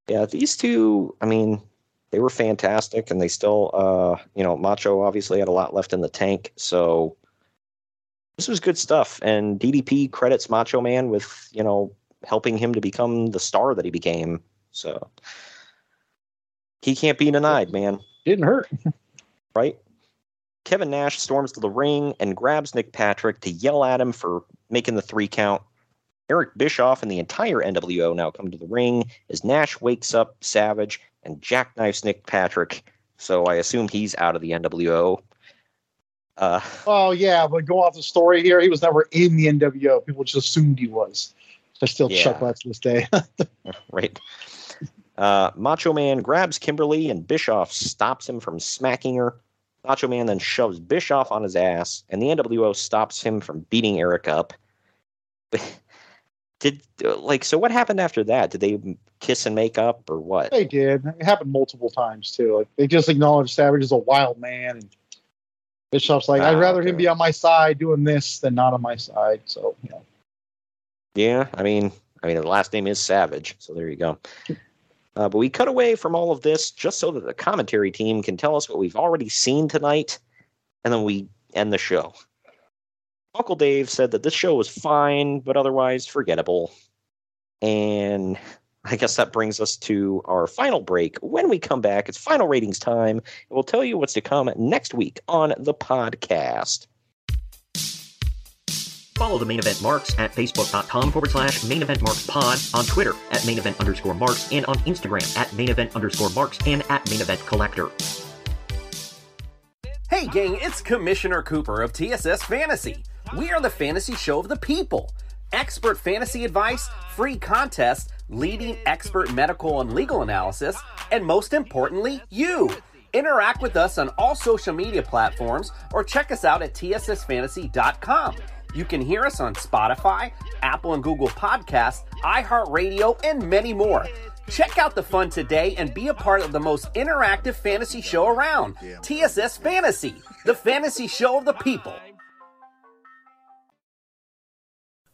Yeah, these two, I mean, they were fantastic and they still uh, you know, Macho obviously had a lot left in the tank, so this was good stuff and DDP credits Macho Man with, you know, helping him to become the star that he became. So he can't be denied, man. Didn't hurt. right? Kevin Nash storms to the ring and grabs Nick Patrick to yell at him for making the three count. Eric Bischoff and the entire NWO now come to the ring as Nash wakes up Savage and jackknifes Nick Patrick. So I assume he's out of the NWO. Uh, Oh yeah, but go off the story here, he was never in the NWO. People just assumed he was. I still Yeah. chuckle at to this day. right. Uh, Macho Man grabs Kimberly and Bischoff stops him from smacking her. Macho Man then shoves Bischoff on his ass, and the NWO stops him from beating Eric up. Did like so? What happened after that? Did they kiss and make up, or what? they did. It happened multiple times too. Like they just acknowledged Savage is a wild man, and Bischoff's like, I'd Ah, rather okay. him be on my side doing this than not on my side. So you know, Yeah, I mean, I mean, the last name is Savage, so there you go. Uh, but we cut away from all of this just so that the commentary team can tell us what we've already seen tonight, and then we end the show. Uncle Dave said that this show was fine, but otherwise forgettable. And I guess that brings us to our final break. When we come back, it's final ratings time, we'll tell you what's to come next week on the podcast. Follow the main event marks at facebook.com forward slash main event marks pod, on Twitter at main event underscore marks, and on Instagram at main event underscore marks and at main event collector. Hey, gang, it's Commissioner Cooper of TSS Fantasy. We are the fantasy show of the people. Expert fantasy advice, free contests, leading expert medical and legal analysis, and most importantly, you. Interact with us on all social media platforms or check us out at tssfantasy.com. You can hear us on Spotify, Apple and Google Podcasts, iHeartRadio, and many more. Check out the fun today and be a part of the most interactive fantasy show around TSS Fantasy, the fantasy show of the people.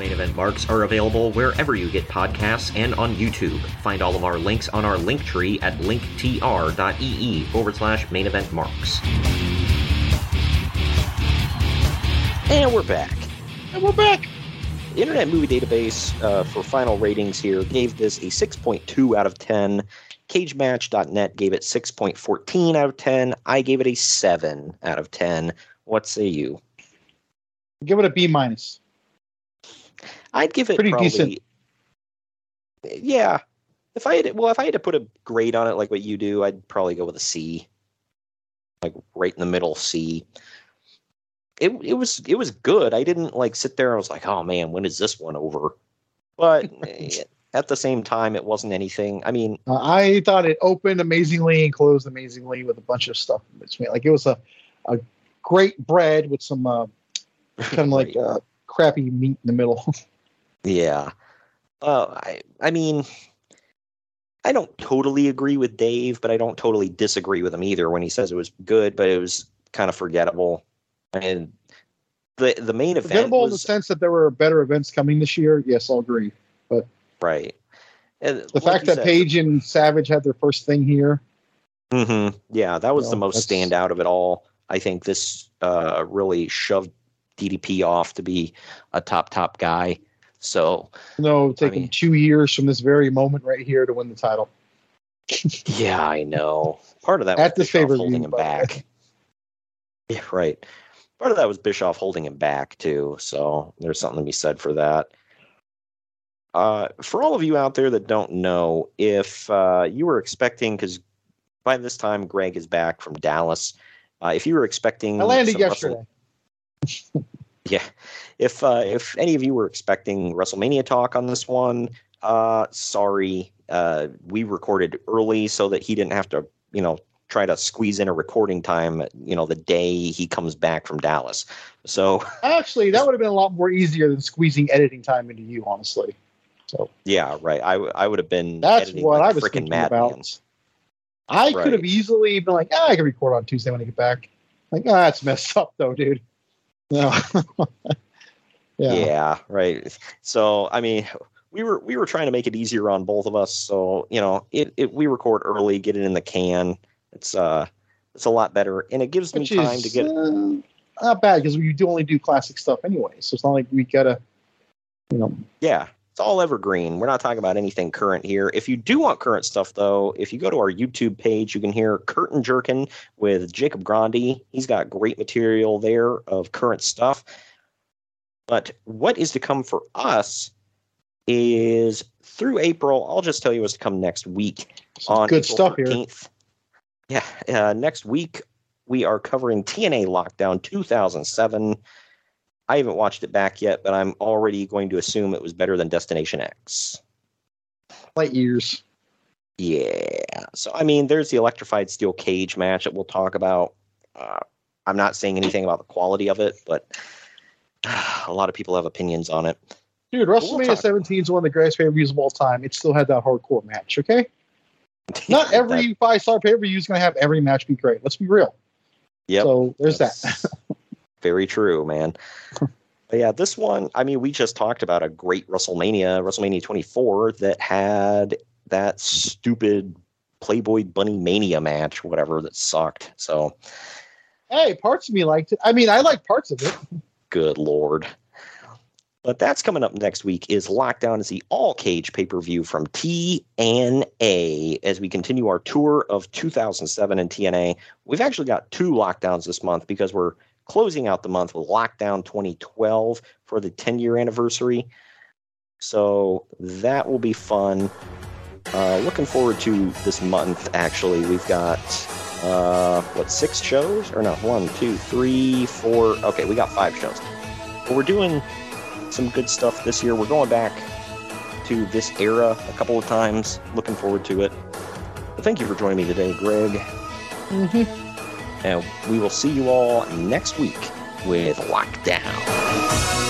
main event marks are available wherever you get podcasts and on YouTube. Find all of our links on our link tree at linktr.ee forward slash main event marks. And we're back. And we're back. The Internet Movie Database uh, for final ratings here gave this a 6.2 out of 10. CageMatch.net gave it 6.14 out of 10. I gave it a 7 out of 10. What say you? Give it a B minus. I'd give it Pretty probably, decent. Yeah. If I had well, if I had to put a grade on it like what you do, I'd probably go with a C. Like right in the middle C. It it was it was good. I didn't like sit there I was like, oh man, when is this one over? But eh, at the same time, it wasn't anything. I mean, Uh, I thought it opened amazingly and closed amazingly with a bunch of stuff in between. Like it was a, a great bread with some uh, kind of like uh, crappy meat in the middle. Yeah. Uh, I I mean, I don't totally agree with Dave, but I don't totally disagree with him either when he says it was good, but it was kind of forgettable. And the the main event Forgettable in the sense that there were better events coming this year. Yes, I'll agree. But right. And the fact that Page and Savage had their first thing here. Mm-hmm, Yeah, that was No, the most that's- standout of it all. I think this uh, really shoved DDP off to be a top top guy. So know, taking two years from this very moment right here to win the title. yeah, I know. Part of that At was the Bischoff favor holding him back. Yeah, right. Part of that was Bischoff holding him back too. So there's something to be said for that. Uh, for all of you out there that don't know, if uh, you were expecting, because by this time Greg is back from Dallas, uh, if you were expecting, I landed yesterday. Wrestle- yeah, if uh, if any of you were expecting WrestleMania talk on this one, uh, sorry, uh, we recorded early so that he didn't have to, you know, try to squeeze in a recording time, you know, the day he comes back from Dallas. So Actually, that would have been a lot more easier than squeezing editing time into you, honestly. So yeah, right. I w- I would have been That's what like I was freaking thinking about. I could have easily been like, ah, I can record on Tuesday when I get back. Like, ah, that's messed up though, dude. No. Yeah. yeah. right. So I mean, we were we were trying to make it easier on both of us. So you know, it, it we record early, get it in the can. It's uh, it's a lot better, and it gives Which me time is to get. uh, not bad because we do only do classic stuff anyway. So it's not like we gotta, you know, Yeah, it's all evergreen. We're not talking about anything current here. If you do want current stuff, though, if you go to our YouTube page, you can hear Curtain Jerkin with Jacob Grandi. He's got great material there of current stuff. But what is to come for us is through April. I'll just tell you what's to come next week on good April stuff here. Yeah, uh, next week we are covering TNA Lockdown 2007. I haven't watched it back yet, but I'm already going to assume it was better than Destination X. Light years. Yeah. So, I mean, there's the electrified steel cage match that we'll talk about. Uh, I'm not saying anything about the quality of it, but a lot of people have opinions on it. Dude, WrestleMania 17 is one of the greatest pay per views of all time. It still had that hardcore match, okay? Not every five star pay per view is going to have every match be great. Let's be real. Yeah. So there's that. Very true, man. But yeah, this one, I mean, we just talked about a great WrestleMania, WrestleMania 24, that had that stupid Playboy Bunny Mania match, whatever, that sucked. So, hey, parts of me liked it. I mean, I like parts of it. good lord. But that's coming up next week is Lockdown is the all cage pay-per-view from TNA as we continue our tour of 2007 and TNA. We've actually got two lockdowns this month because we're closing out the month with Lockdown 2012 for the 10 year anniversary. So that will be fun. Uh, looking forward to this month, actually. We've got, uh, what, six shows? Or no, one, two, three, four. Okay, we got five shows. But we're doing some good stuff this year. We're going back to this era a couple of times. Looking forward to it. Thank you for joining me today, Greg. Mm-hmm. And we will see you all next week with Lockdown.